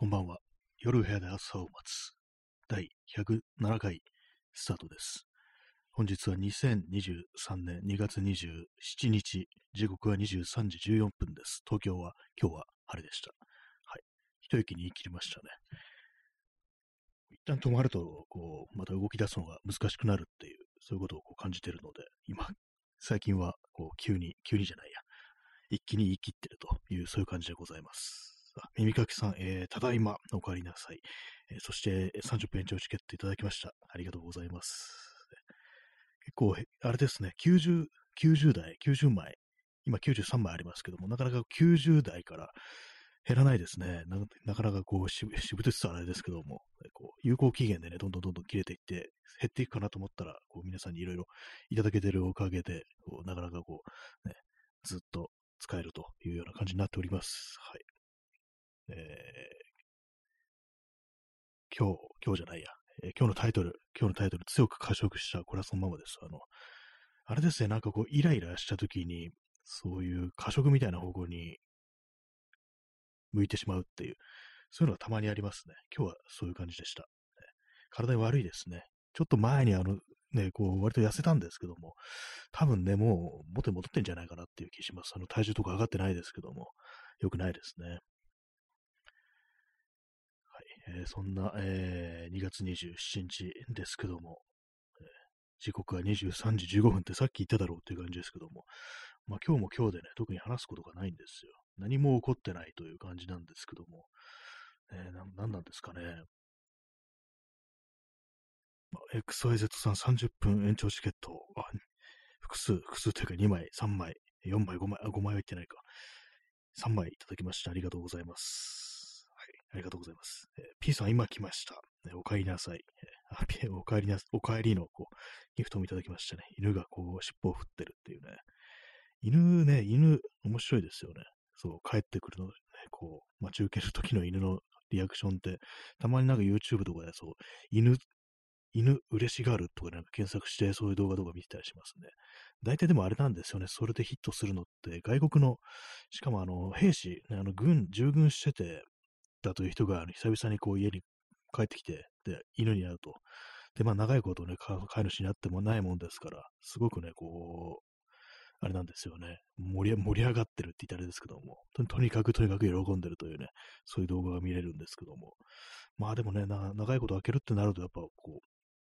こんばんは。夜部屋で朝を待つ。第107回スタートです。本日は2023年2月27日、時刻は23時14分です。東京は今日は晴れでした。はい。一息に言い切りましたね。一旦止まると、こう、また動き出すのが難しくなるっていう、そういうことをこう感じてるので、今、最近は、こう、急に、急にじゃないや、一気に言い切ってるという、そういう感じでございます。耳かきさん、えーただいまお帰りなさい。えーそして、30分延長チケットいただきました。ありがとうございます。結構、あれですね、90、90代、90枚、今93枚ありますけども、なかなか90代から減らないですね。なかなかこう、しぶしぶとつつあれですけども、こう有効期限でね、どんどんどんどん切れていって、減っていくかなと思ったら、こう皆さんにいろいろいただけてるおかげで、こうなかなかこう、ね、ずっと使えるというような感じになっております。はい。えー今日、今日じゃないや、えー今日のタイトル、今日のタイトル、強く過食した、これはそのままです。あの、あれですね、なんかこう、イライラした時に、そういう過食みたいな方向に向いてしまうっていう、そういうのがたまにありますね。今日はそういう感じでした。体に悪いですね。ちょっと前にあの、ね、こう、割と痩せたんですけども、多分ね、もう元に戻ってんじゃないかなっていう気します。あの、体重とか上がってないですけども、良くないですね。えーそんな、えー2月27日ですけども、えー時刻は23時15分ってさっき言っただろうっていう感じですけども、まあ今日も今日でね、特に話すことがないんですよ。何も起こってないという感じなんですけども、えーななんなんですかね。ま XYZ さん30分延長チケット、あ複数、複数というか2枚、3枚、4枚、5枚、あ、5枚は言ってないか。3枚いただきました。ありがとうございます。ありがとうございます。えー P さん、今来ました。ねお帰りなさい。えーお帰りな、お帰りのこうギフトもいただきましたね。犬がこう尻尾を振ってるっていうね。犬ね、犬、面白いですよね。そう、帰ってくるの、ね、こう、待ち受ける時の犬のリアクションって、たまになんか YouTube とかでそう、犬、犬嬉しがるとかなんか検索してそういう動画とか見てたりしますね。大体でもあれなんですよね。それでヒットするのって、外国の、しかもあの、兵士、ね、あの、軍、従軍してて、だという人が、久々にこう家に帰ってきて、で、犬に会うと。で、まあ、長いことね、飼い主になってもないもんですから、すごくね、こう、あれなんですよね。盛り上がってるって言ったらあれですけども、ととにかくとにかく喜んでるというね、そういう動画が見れるんですけども。まあでもね、長いこと開けるってなると、やっぱこ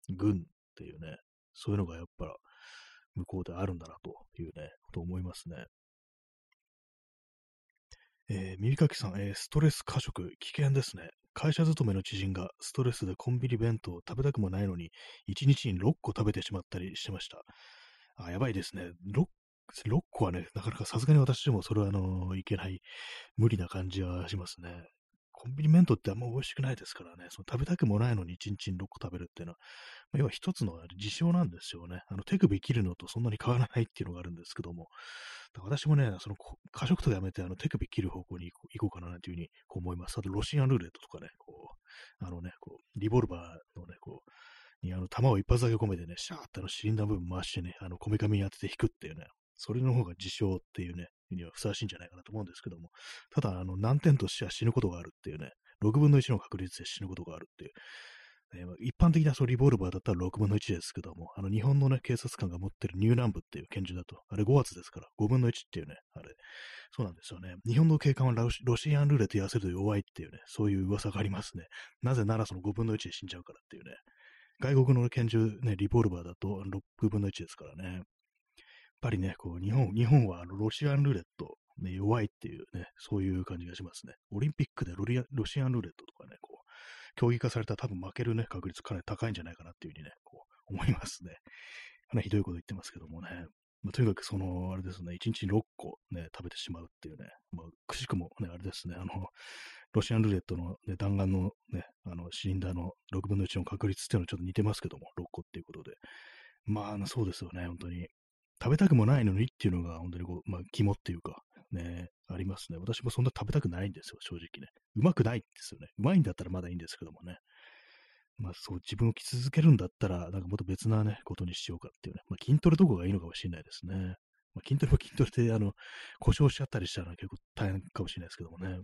う、軍っていうね、そういうのがやっぱ向こうであるんだなというね、と思いますね。えー耳かきさん、えーストレス過食、危険ですね。会社勤めの知人がストレスでコンビニ弁当を食べたくもないのに、1日に6個食べてしまったりしてました。あ、やばいですね。6, 6個はね、なかなかさすがに私でもそれはあのいけない、無理な感じはしますね。コンビニ弁当ってあんま美味しくないですからね、その食べたくもないのに1日に6個食べるっていうのは、まあ要は一つの事象なんですよね。あの手首切るのとそんなに変わらないっていうのがあるんですけども、だから私もね、その過食とかやめてあの手首切る方向に行こうかなというふうにこう思います。あとロシアンルーレットとかね、こう、あのね、こう、リボルバーのね、こう、にあの弾を一発だけ込めてね、シャーってあのシリンダー部分回してね、あの、こめかみに当てて引くっていうね、それの方が自傷っていうね、にはふさわしいんじゃないかなと思うんですけども、ただ、あの、難点としては死ぬことがあるっていうね、6分の1の確率で死ぬことがあるっていう。ねま一般的なそうリボルバーだったら6分の1ですけども、あの日本のね、警察官が持ってるニューランブっていう拳銃だと、あれ5発ですから、5分の1っていうね、あれ、そうなんですよね。日本の警官はロシアンルーレットやらせると弱いっていうね、そういう噂がありますね。なぜならその5分の1で死んじゃうからっていうね。外国の拳銃ね、リボルバーだと6分の1ですからね。やっぱりね、こう、日本、日本はあのロシアンルーレット、ね、弱いっていうね、そういう感じがしますね。オリンピックでロリアロシアンルーレットとかね、こう、競技化されたら多分負けるね、確率かなり高いんじゃないかなっていうふうにね、こう、思いますね。かなりひどいこと言ってますけどもね。まあ、とにかくその、あれですね、1日に6個ね、食べてしまうっていうね、まあ、くしくもね、あれですね、あの、ロシアンルーレットの、ね、弾丸のね、あの、シリンダーの6分の1の確率っていうのはちょっと似てますけども、6個っていうことで。まあ、そうですよね、本当に。食べたくもないのにっていうのが、本当にこう、まあ、肝っていうか、ね、ありますね。私もそんな食べたくないんですよ、正直ね。うまくないですよね。うまいんだったらまだいいんですけどもね。まあそう、自分を着続けるんだったら、なんかもっと別なね、ことにしようかっていうね。まあ筋トレとかがいいのかもしれないですね。まあ、筋トレは筋トレで、あの、故障しちゃったりしたら結構大変かもしれないですけどもね。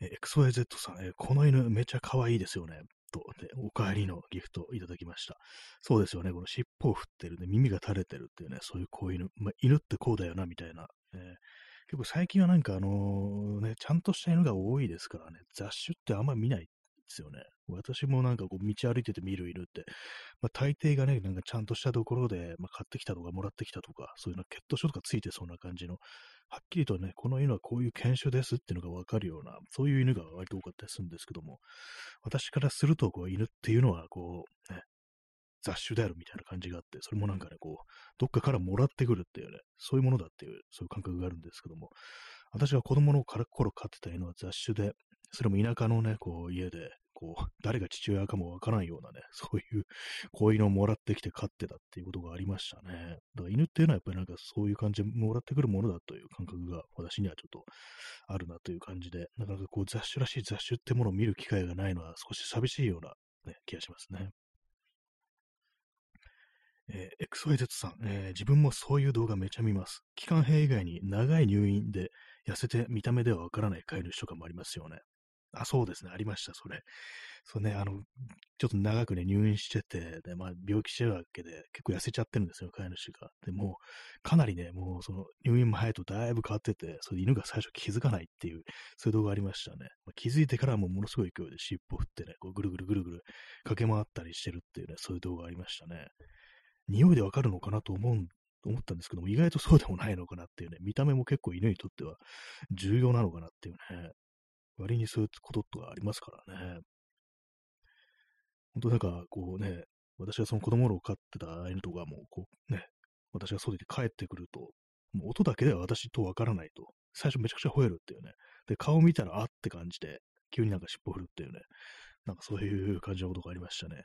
え XYZ さん、えこの犬めちゃ可愛いですよね。と、ね、お帰りのギフトをいただきました。そうですよね。この尻尾を振ってるね、耳が垂れてるっていうね、そういう子犬。まあ、犬ってこうだよな、みたいな。えー、結構最近はなんかあの、ね、ちゃんとした犬が多いですからね、雑種ってあんま見ないですよね。私もなんかこう道歩いてて見る犬って、まあ、大抵がね、なんかちゃんとしたところで、まあ、買ってきたとかもらってきたとか、そういうの血統書とかついてそうな感じの、はっきりとね、この犬はこういう犬種ですっていうのがわかるような、そういう犬が割と多かったりするんですけども、私からすると、こう、犬っていうのは、こう、ね、雑種であるみたいな感じがあって、それもなんかね、こう、どっかからもらってくるっていうね、そういうものだっていう、そういう感覚があるんですけども、私が子供の頃飼ってた犬は雑種で、それも田舎のね、こう、家で、こう、誰が父親かもわからんようなね、そういう子犬をもらってきて飼ってたっていうことがありましたね。だから犬っていうのはやっぱりなんかそういう感じでもらってくるものだという感覚が私にはちょっとあるなという感じで、なかなかこう雑種らしい雑種ってものを見る機会がないのは少し寂しいような、ね、気がしますね。えー、XYZ さん、えー、自分もそういう動画めちゃ見ます。期間兵以外に長い入院で痩せて見た目ではわからない飼い主とかもありますよね。あ、そうですね、ありました、それ。そうね、あの、ちょっと長くね、入院してて、で、まあ、病気してるわけで、結構痩せちゃってるんですよ、飼い主が。で、も、かなりね、もう、その、入院前とだいぶ変わってて、それ犬が最初気づかないっていう、そういう動画ありましたね。まあ、気づいてからもものすごい勢いで尻尾振ってね、こうぐるぐるぐるぐる駆け回ったりしてるっていうね、そういう動画ありましたね。匂いでわかるのかなと思う思ったんですけども、意外とそうでもないのかなっていうね、見た目も結構犬にとっては重要なのかなっていうね、割にそういうこととかありますからね。本当なんか、こうね、私はその子供の飼ってた犬とかも、こうね、私が外で帰ってくると、もう音だけでは私とわからないと。最初めちゃくちゃ吠えるっていうね。で、顔見たらあって感じで、急になんか尻尾振るっていうね。なんかそういう感じのことがありましたね。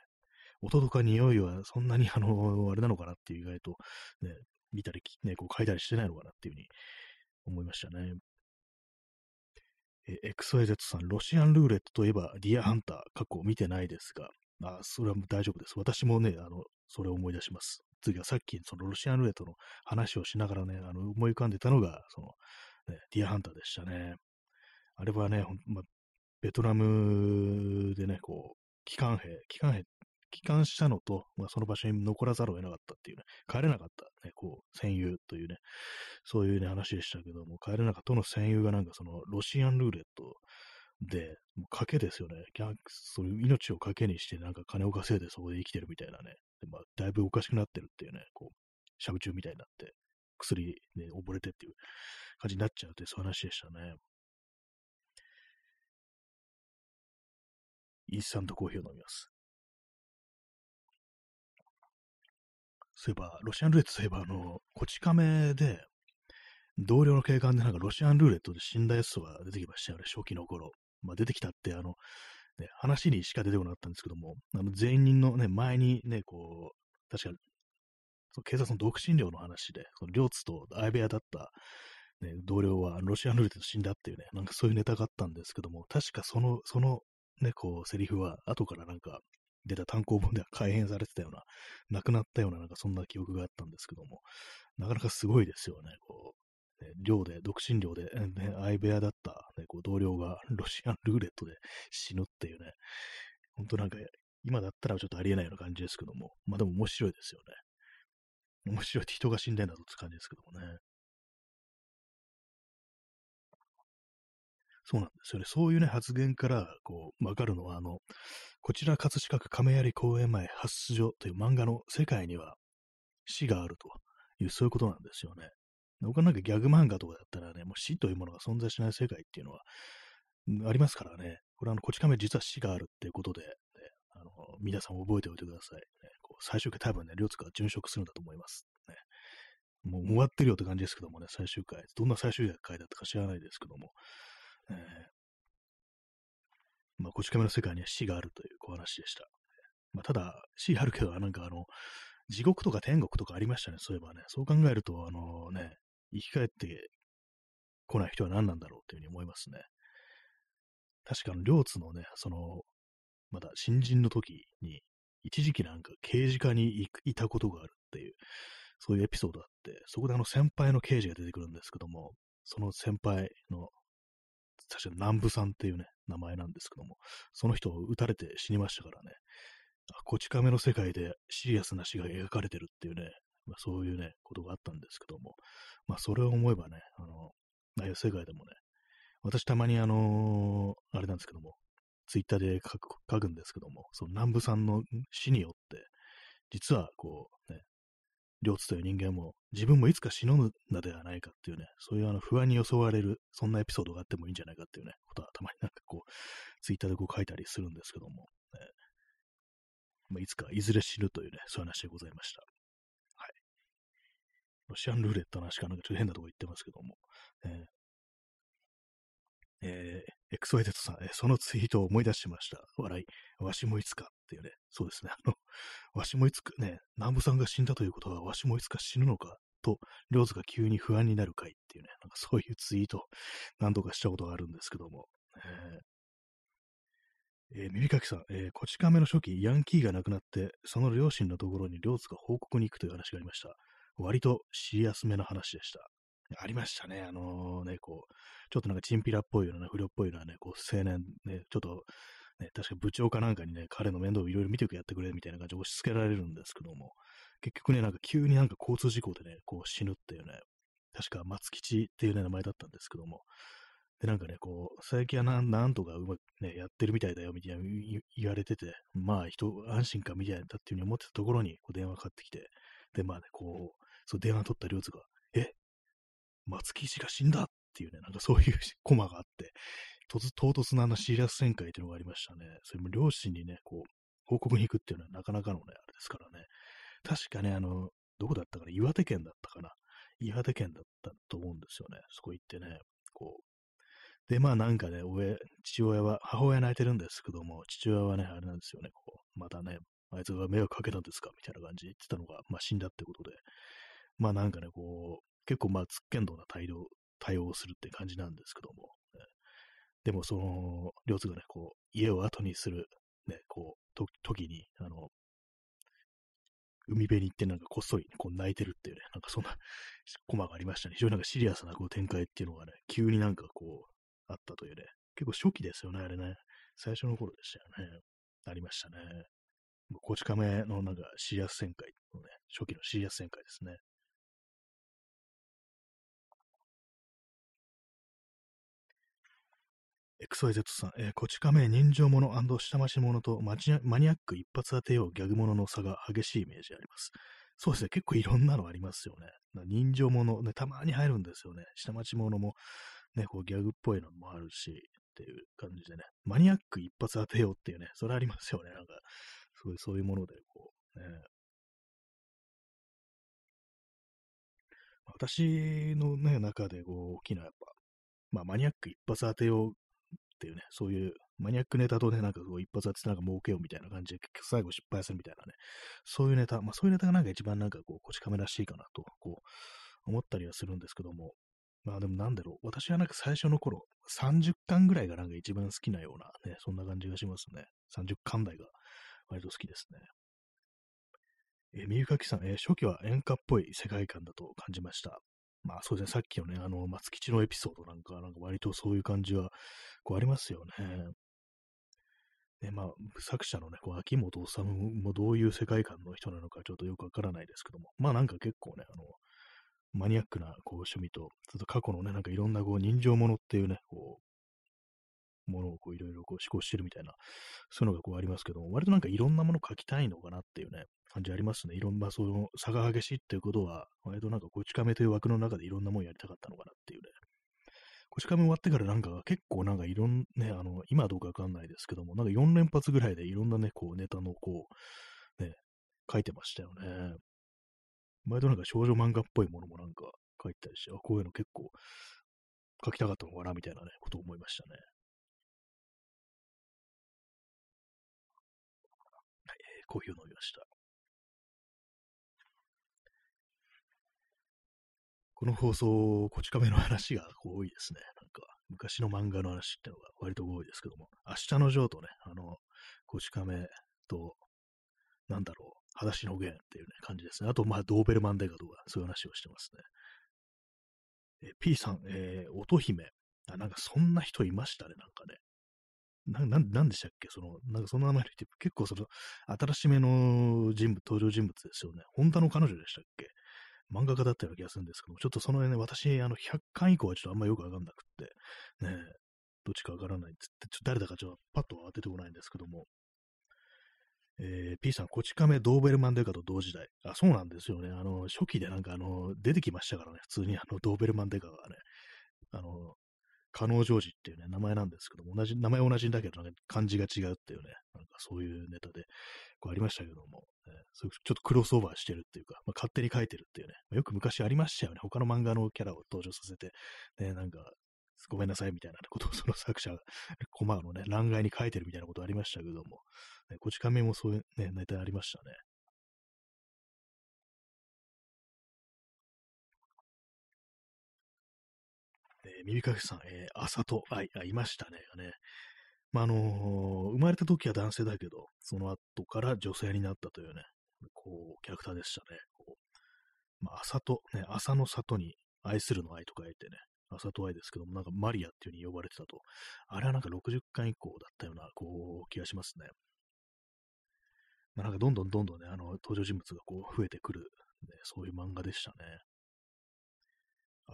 音とか匂いはそんなにあの、あれなのかなっていう意外と、ね、見たり、ね、こう書いたりしてないのかなっていうふうに思いましたね。XYZ さん、ロシアンルーレットといえば、ディアハンター、過去見てないですが、あそれは大丈夫です。私もね、あの、それを思い出します。次はさっき、そのロシアンルーレットの話をしながらね、あの、思い浮かんでたのが、その、ね、ディアハンターでしたね。あれはね、ほんま、ベトナムでね、こう、機関兵、機関兵、帰還したのと、まあ、その場所に残らざるを得なかったっていうね、帰れなかった、ね、こう、戦友というね、そういうね、話でしたけども、帰れなかったの戦友がなんかその、ロシアンルーレットで、もう賭けですよね。そういう命を賭けにして、なんか金を稼いでそこで生きてるみたいなね。でまあ、だいぶおかしくなってるっていうね、こう、しゃぶ中みたいになって、薬で溺れてっていう感じになっちゃうってそういう話でしたね。インスタントコーヒーを飲みます。そういえば、ロシアンルーレットといえば、あの、こち亀で、同僚の警官でなんかロシアンルーレットで死んだやつが出てきましたよね、初期の頃。まあ、出てきたって、あの、ね、話にしか出てこなかったんですけども、あの全員のね、前にね、こう、確か、そ警察の独身寮の話で、その両津と相部屋だった、ね、同僚はロシアンルーレットで死んだっていうね、なんかそういうネタがあったんですけども、確かその、そのね、こう、セリフは後からなんか出た単行本では改変されてたような、亡くなったような、なんかそんな記憶があったんですけども、なかなかすごいですよね、こう。ね、寮で、独身寮で、ね、相部屋だった、ね、こう同僚がロシアンルーレットで死ぬっていうね、本当なんか、今だったらちょっとありえないような感じですけども、まあでも面白いですよね。面白いって人が死んでんだぞって感じですけどもね。そうなんですよね。そういうね、発言から、こう、わかるのは、あの、こちら葛飾区亀有公園前発出所という漫画の世界には死があるという、そういうことなんですよね。他なんかギャグ漫画とかだったらね、もう死というものが存在しない世界っていうのは、ありますからね。これあの、こち亀実は死があるっていうことで、ね、あの、皆さん覚えておいてください。ね、こう最終回多分ね、両津が殉職するんだと思います。ね、もう終わってるよって感じですけどもね、最終回。どんな最終回だったか知らないですけども。えー、まあ、こち亀の世界には死があるというお話でした。まあ、ただ、死あるけど、なんかあの、地獄とか天国とかありましたね、そういえばね。そう考えると、あのね、生き返って来ない人は何なんだろうというふうに思いますね。確かの、両津のね、その、まだ新人の時に、一時期なんか刑事課にいたことがあるっていう、そういうエピソードがあって、そこであの先輩の刑事が出てくるんですけども、その先輩の確か南部さんっていうね、名前なんですけども、その人を撃たれて死にましたからね、こち亀の世界でシリアスな死が描かれてるっていうね、まあ、そういうね、ことがあったんですけども、まあ、それを思えばね、あの、ああいう世界でもね、私たまにあのー、あれなんですけども、ツイッターで書く書くんですけども、その南部さんの死によって、実はこうね、両津という人間も自分もいつか死ぬのではないかっていうね、そういうあの不安に襲われる、そんなエピソードがあってもいいんじゃないかっていうね、ことはたまになんかこう、ツイッターでこう書いたりするんですけども、ねまあ、いつかいずれ死ぬというね、そういう話でございました。はい。ロシアンルーレットの話かなんかちょっと変なとこ言ってますけども、ええー、XYZ さん、えー、そのツイートを思い出しました。笑い。わしもいつかっていうね。そうですね。あの、わしもいつかね、南部さんが死んだということは、わしもいつか死ぬのかと、両津が急に不安になる回っていうね、なんかそういうツイート何度かしたことがあるんですけども。えー、えー、耳かきさん、えー、こち亀の初期、ヤンキーが亡くなって、その両親のところに両津が報告に行くという話がありました。割とシリアスめな話でした。ありましたね。あのー、ね、こう、ちょっとなんかチンピラっぽいような、不良っぽいようなね、こう、青年、ね、ちょっと、ね、確か部長かなんかにね、彼の面倒をいろいろ見てくやってくれみたいな感じで押し付けられるんですけども、結局ね、なんか急になんか交通事故でね、こう死ぬっていうね、確か松吉っていうね、名前だったんですけども、で、なんかね、こう、最近はなんなんとかうまくね、やってるみたいだよ、みたいな言われてて、まあ、人、安心かみたいだっていうふうに思ってたところに、こう電話かかってきて、で、まあね、こう、そう電話取った両津が、松木氏が死んだっていうね、なんかそういうコマがあって、唐突なあのシリアス旋回っていうのがありましたね。それも両親にね、こう、報告に行くっていうのはなかなかのね、あれですからね。確かね、あの、どこだったかな？岩手県だったかな？岩手県だったと思うんですよね。そこ行ってね、こう。で、まあなんかね、親、父親は、母親泣いてるんですけども、父親はね、あれなんですよね、こう、またね、あいつが迷惑かけたんですか？みたいな感じで言ってたのが、まあ死んだってことで、まあなんかね、こう、結構まあ、つっけんどな対応、対応をするって感じなんですけども、ね、でもその、両津がね、こう、家を後にする、ね、こう、と、時に、あの、海辺に行ってなんかこっそり、こう泣いてるっていうね、なんかそんな コマがありましたね。非常になんかシリアスなこう展開っていうのがね、急になんかこう、あったというね、結構初期ですよね、あれね。最初の頃でしたよね。ありましたね。こち亀のなんかシリアス旋回のね、初期のシリアス旋回ですね。XYZ さん、えー、こち亀人情者下町者とマニアック一発当てようギャグ者の差が激しいイメージあります。そうですね、結構いろんなのありますよね。人情者、ね、たまに入るんですよね。下町者も、ね、こうギャグっぽいのもあるし、っていう感じでね。マニアック一発当てようっていうね、それありますよね。なんか、すごいそういうもので、こう、ね。私のね、中でこう、大きなやっぱ、まあ、マニアック一発当てようっていうね、そういうマニアックネタとね、なんかこう一発当ててなんか儲けようみたいな感じで、結局最後失敗するみたいなね、そういうネタ、まあそういうネタがなんか一番なんかこう、こち亀らしいかなと、こう、思ったりはするんですけども、まあでもなんだろう、私はなんか最初の頃、30巻ぐらいがなんか一番好きなようなね、そんな感じがしますね。30巻台が割と好きですね。えー、みゆかきさん、え、初期は演歌っぽい世界観だと感じました。まあそうですね、さっきのね、あの、松吉のエピソードなんか、なんか割とそういう感じは、こうありますよね。で、まあ、作者のね、こう秋元治もどういう世界観の人なのかちょっとよくわからないですけども、まあなんか結構ね、あの、マニアックなこう趣味と、ちょっと過去のね、なんかいろんなこう人情ものっていうね、こう、ものをこういろいろこう思考してるみたいな、そういうのがこうありますけども、割となんかいろんなもの書きたいのかなっていうね、感じありますね。いろんな、その差が激しいっていうことは、割となんかこち亀という枠の中でいろんなもんやりたかったのかなっていうね。こち亀終わってからなんか結構なんかいろんね、あの、今はどうかわかんないですけども、なんか4連発ぐらいでいろんなね、こうネタのこう、ね、書いてましたよね。前となんか少女漫画っぽいものもなんか書いてたりして、あ、こういうの結構書きたかったのかなみたいなね、ことを思いましたね。コーヒーを飲みました。この放送、こち亀の話が多いですね。なんか、昔の漫画の話ってのが割と多いですけども、明日のジョーとね、あの、こち亀と、なんだろう、裸足の弦っていうね、感じですね。あと、まあ、ドーベルマンデーガとか、そういう話をしてますね。え P さん、えー、乙姫。あ、なんかそんな人いましたね、なんかね。な、ななんでしたっけ？その、なんかその名前の人、結構その、新しめの人物、登場人物ですよね。本田の彼女でしたっけ？漫画家だったような気がするんですけど、ちょっとその辺ね、私、あの、100巻以降はちょっとあんまよくわかんなくって、ねどっちかわからないっつって、ちょっと誰だかちょっとパッとは出てこないんですけども、えー、P さん、こち亀ドーベルマンデカと同時代。あ、そうなんですよね。あの、初期でなんかあの、出てきましたからね。普通にあの、ドーベルマンデカがね。あの、加納ジョージっていうね、名前なんですけども、同じ、名前同じだけど、ね、漢字が違うっていうね、なんかそういうネタで、こうありましたけども、ね、そちょっとクロスオーバーしてるっていうか、まあ、勝手に書いてるっていうね、まあ、よく昔ありましたよね。他の漫画のキャラを登場させて、ね、なんか、ごめんなさいみたいなことをその作者が、コマのね、欄外に書いてるみたいなことありましたけども、ね、こち亀もそういうね、ネタありましたね。えー、耳かけさん、えー、朝と、あ、いましたね。ねまあ、あのー、生まれた時は男性だけど、その後から女性になったというね、こう、キャラクターでしたね。こうまあ、朝と、ね、朝の里に愛するの愛と書いてね、朝と愛ですけども、なんかマリアっていう風に呼ばれてたと。あれはなんか60巻以降だったような、こう、気がしますね。まあ、なんかどんどんどんどんね、あの、登場人物がこう、増えてくる、ね、そういう漫画でしたね。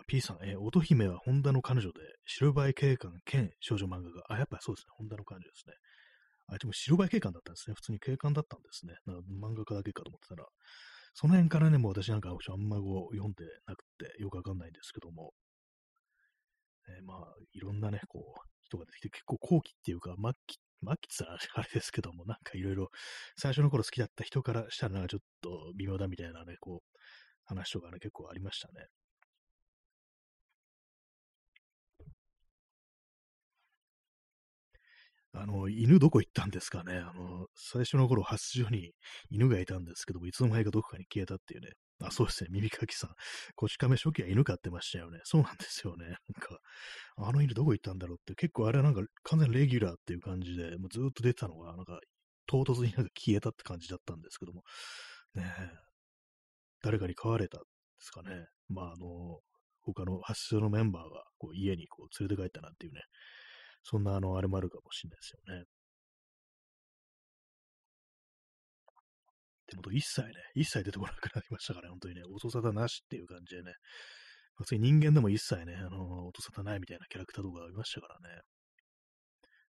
P さん、えー、乙姫は本田の彼女で、白バイ警官兼少女漫画が、あ、やっぱりそうですね、本田の彼女ですね。あ、でも白バイ警官だったんですね。普通に警官だったんですね。なんか漫画家だけかと思ってたら、その辺からね、もう私なんかあんまこう読んでなくてよくわかんないんですけども、えー、まあ、いろんなね、こう、人が出てきて、結構後期っていうか、末期、末期って言ったらあれですけども、なんかいろいろ、最初の頃好きだった人からしたら、なんかちょっと微妙だみたいなね、こう、話とかね、結構ありましたね。あの、犬どこ行ったんですかね。あの、最初の頃発情に犬がいたんですけども、いつの間にかどこかに消えたっていうね。あ、そうですね。耳かきさん。こち亀初期は犬飼ってましたよね。そうなんですよね。なんか、あの犬どこ行ったんだろうって、結構あれはなんか完全レギュラーっていう感じで、もうずっと出てたのが、なんか、唐突になんか消えたって感じだったんですけども、ね、誰かに飼われたんですかね。まあ、あの、他の発祥のメンバーがこう家にこう連れて帰ったなっていうね、そんなあの、あれもあるかもしれないですよね。でも一切ね、一切出てこなくなりましたから、ね、本当にね、音沙汰なしっていう感じでね、普通に人間でも一切ね、あの、音沙汰ないみたいなキャラクターとかありましたからね。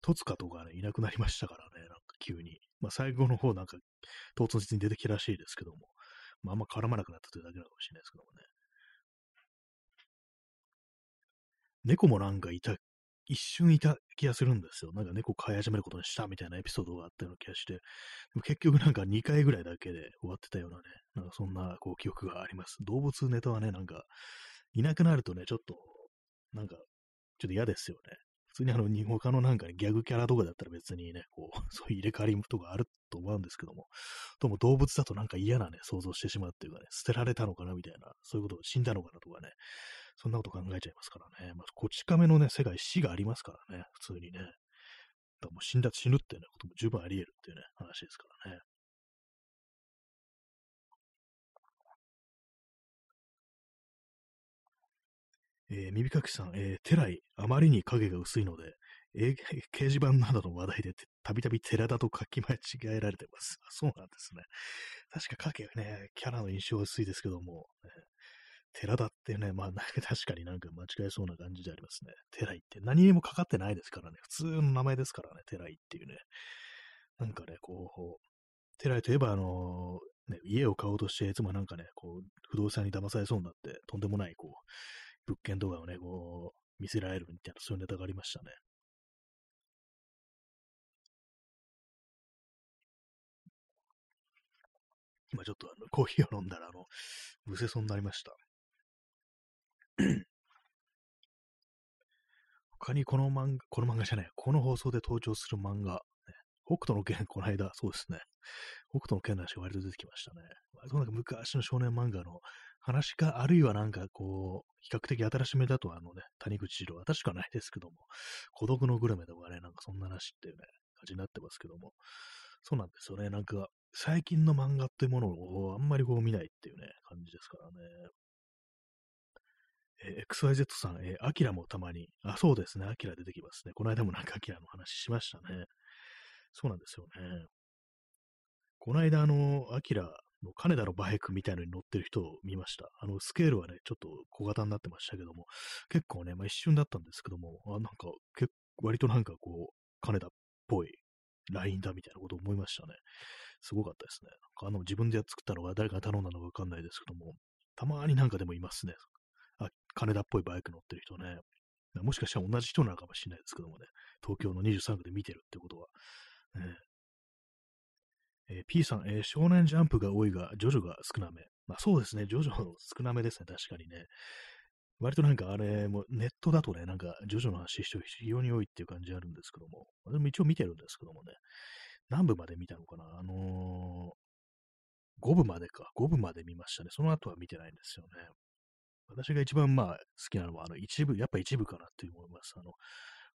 戸塚とかね、いなくなりましたからね、なんか急に。まあ最後の方なんか、唐突に出てきたらしいですけども、まああんま絡まなくなったというだけなのかもしれないですけどもね。猫もなんかいた一瞬いた気がするんですよ。なんか猫飼い始めることにしたみたいなエピソードがあったような気がして、でも結局なんか2回ぐらいだけで終わってたようなね、なんかそんなこう記憶があります。動物ネタはね、なんか、いなくなるとね、ちょっと、なんか、ちょっと嫌ですよね。普通にあの、他のなんか、ね、ギャグキャラとかだったら別にね、こう、そういう入れ替わりとかあると思うんですけども、どうも動物だとなんか嫌なね、想像してしまうっていうかね、捨てられたのかなみたいな、そういうことを、死んだのかなとかね、そんなこと考えちゃいますからね。まあ、こち亀のね、世界死がありますからね、普通にね。だもう死んだ、死ぬっていう、ことも十分あり得るっていうね、話ですからね。えー、耳かきさん、えー、テライ、あまりに影が薄いので、えー、掲示板などの話題でたびたび寺田と書き間違えられてます。そうなんですね。確か影はね、キャラの印象薄いですけども、ね、寺田ってね、まあ、確かになんか間違えそうな感じでありますね。寺井って何にもかかってないですからね。普通の名前ですからね、寺井っていうね。なんかね、こう、寺井といえば、あのね、家を買おうとして、いつもなんかね、こう、不動産に騙されそうになって、とんでもない、こう、物件とかをね、こう、見せられるみたいな、そういうネタがありましたね。今ちょっとあのコーヒーを飲んだら、あの、むせそうになりました。他にこの漫画、この漫画じゃない、この放送で登場する漫画、北斗の剣、この間、そうですね。北斗の剣の話が割と出てきましたね。割となんか昔の少年漫画の話か、あるいはなんかこう、比較的新しめだとあのね、谷口二郎、確かないですけども、孤独のグルメとかね、なんかそんな話っていうね、感じになってますけども、そうなんですよね。なんか、最近の漫画っていうものをあんまりこう見ないっていうね、感じですからね。えー XYZ さん、えー、アキラもたまに、あ、そうですね、アキラ出てきますね。この間もなんかアキラの話しましたね。そうなんですよね。この間、あの、アキラの金田のバイクみたいのに乗ってる人を見ました。あの、スケールはね、ちょっと小型になってましたけども、結構ね、まあ、一瞬だったんですけども、あ、なんか、結、割となんかこう、金田っぽいラインだみたいなこと思いましたね。すごかったですね。なんかあの、自分で作ったのが誰が頼んだのかわかんないですけども、たまになんかでもいますね。あ、金田っぽいバイク乗ってる人ね。もしかしたら同じ人なのかもしれないですけどもね。東京の23区で見てるってことは。ねえー P さん、えー少年ジャンプが多いが、ジョジョが少なめ。まあそうですね、ジョジョ少なめですね、確かにね。割となんかあれ、もネットだとね、なんかジョジョの話してる人非常に多いっていう感じあるんですけども、私も一応見てるんですけどもね、何部まで見たのかなあのー、5部までか、5部まで見ましたね。その後は見てないんですよね。私が一番まあ好きなのは、あの一部、やっぱ一部かなって思います。あの、やっ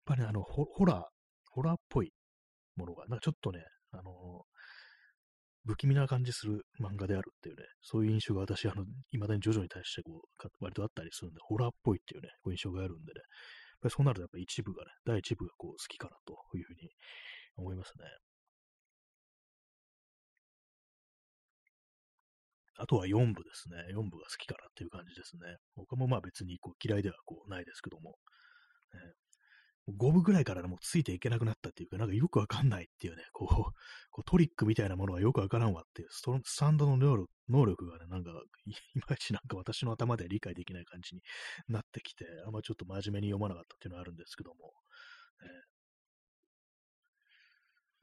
ぱりね、あの、ホホラー、ホラーっぽいものが、なんかちょっとね、あの不気味な感じする漫画であるっていうね、そういう印象が私、あの、未だにジョジョに対してこう、割とあったりするんで、ホラーっぽいっていうね、こう印象があるんでね、やっぱりそうなるとやっぱ一部がね、第一部がこう好きかなというふうに思いますね。あとは4部ですね。4部が好きかなっていう感じですね。他もまあ別にこう嫌いではこうないですけども、ね5部ぐらいからもうついていけなくなったっていうか、なんかよくわかんないっていうね、こう、こうトリックみたいなものがよくわからんわっていう、ストスタンドの能力能力がね、なんかい、まいちなんか私の頭で理解できない感じになってきて、あんまちょっと真面目に読まなかったっていうのはあるんですけども、まあ、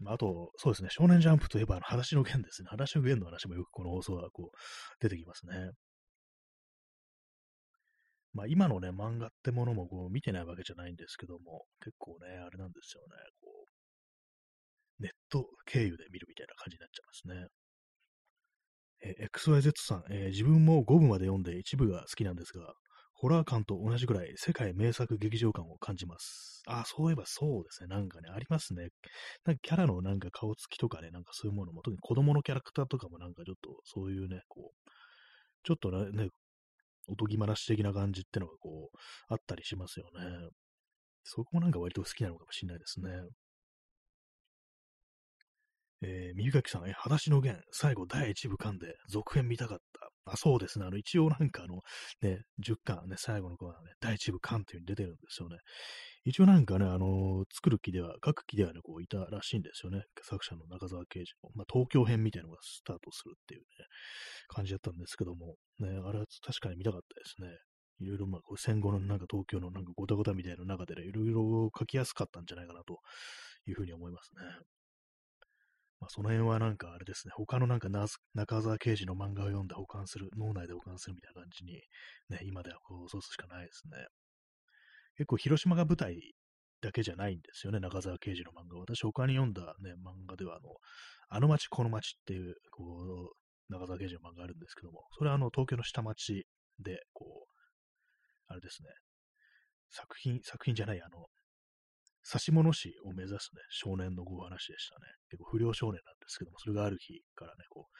あと、そうですね、少年ジャンプといえば、あの、裸足の弦ですね。裸足の弦の話もよくこの放送はこう、出てきますね。まあ、今のね、漫画ってものもこう見てないわけじゃないんですけども、結構ね、あれなんですよね、こう、ネット経由で見るみたいな感じになっちゃいますね。え XYZ さん、えー自分も5部まで読んで一部が好きなんですが、ホラー感と同じくらい世界名作劇場感を感じます。あ、そういえばそうですね。なんかね、ありますね。なんかキャラのなんか顔つきとかね、なんかそういうものも、特に子供のキャラクターとかもなんかちょっとそういうね、こう、ちょっとね、おとぎ話的な感じってのがこう、あったりしますよね。そこもなんか割と好きなのかもしれないですね。えー、右垣さん、え、裸足の弦、最後第1部間で続編見たかった。あ、そうですね。あの、一応なんかあの、ね、10巻ね、最後の子はね、第1部巻っていう風に出てるんですよね。一応なんかね、あの作る気では、書く気ではね、こういたらしいんですよね。作者の中沢啓治の。まあ、東京編みたいなのがスタートするっていうね、感じだったんですけども、ね、あれは確かに見たかったですね。いろいろまあ、戦後のなんか東京のなんかごたごたみたいな中でね、いろいろ書きやすかったんじゃないかなというふうに思いますね。まあ、その辺はなんかあれですね、他のなんか中沢啓治の漫画を読んで保管する、脳内で保管するみたいな感じに、ね、今ではこう、そうすしかないですね。結構広島が舞台だけじゃないんですよね、中沢啓治の漫画。私他に読んだね、漫画では、あの、あの街この街っていう、こう、中沢啓治の漫画があるんですけども、それはあの、東京の下町で、こう、あれですね、作品、作品じゃない、あの、指物師を目指すね、少年のお話でしたね。結構不良少年なんですけども、それがある日からね、こう、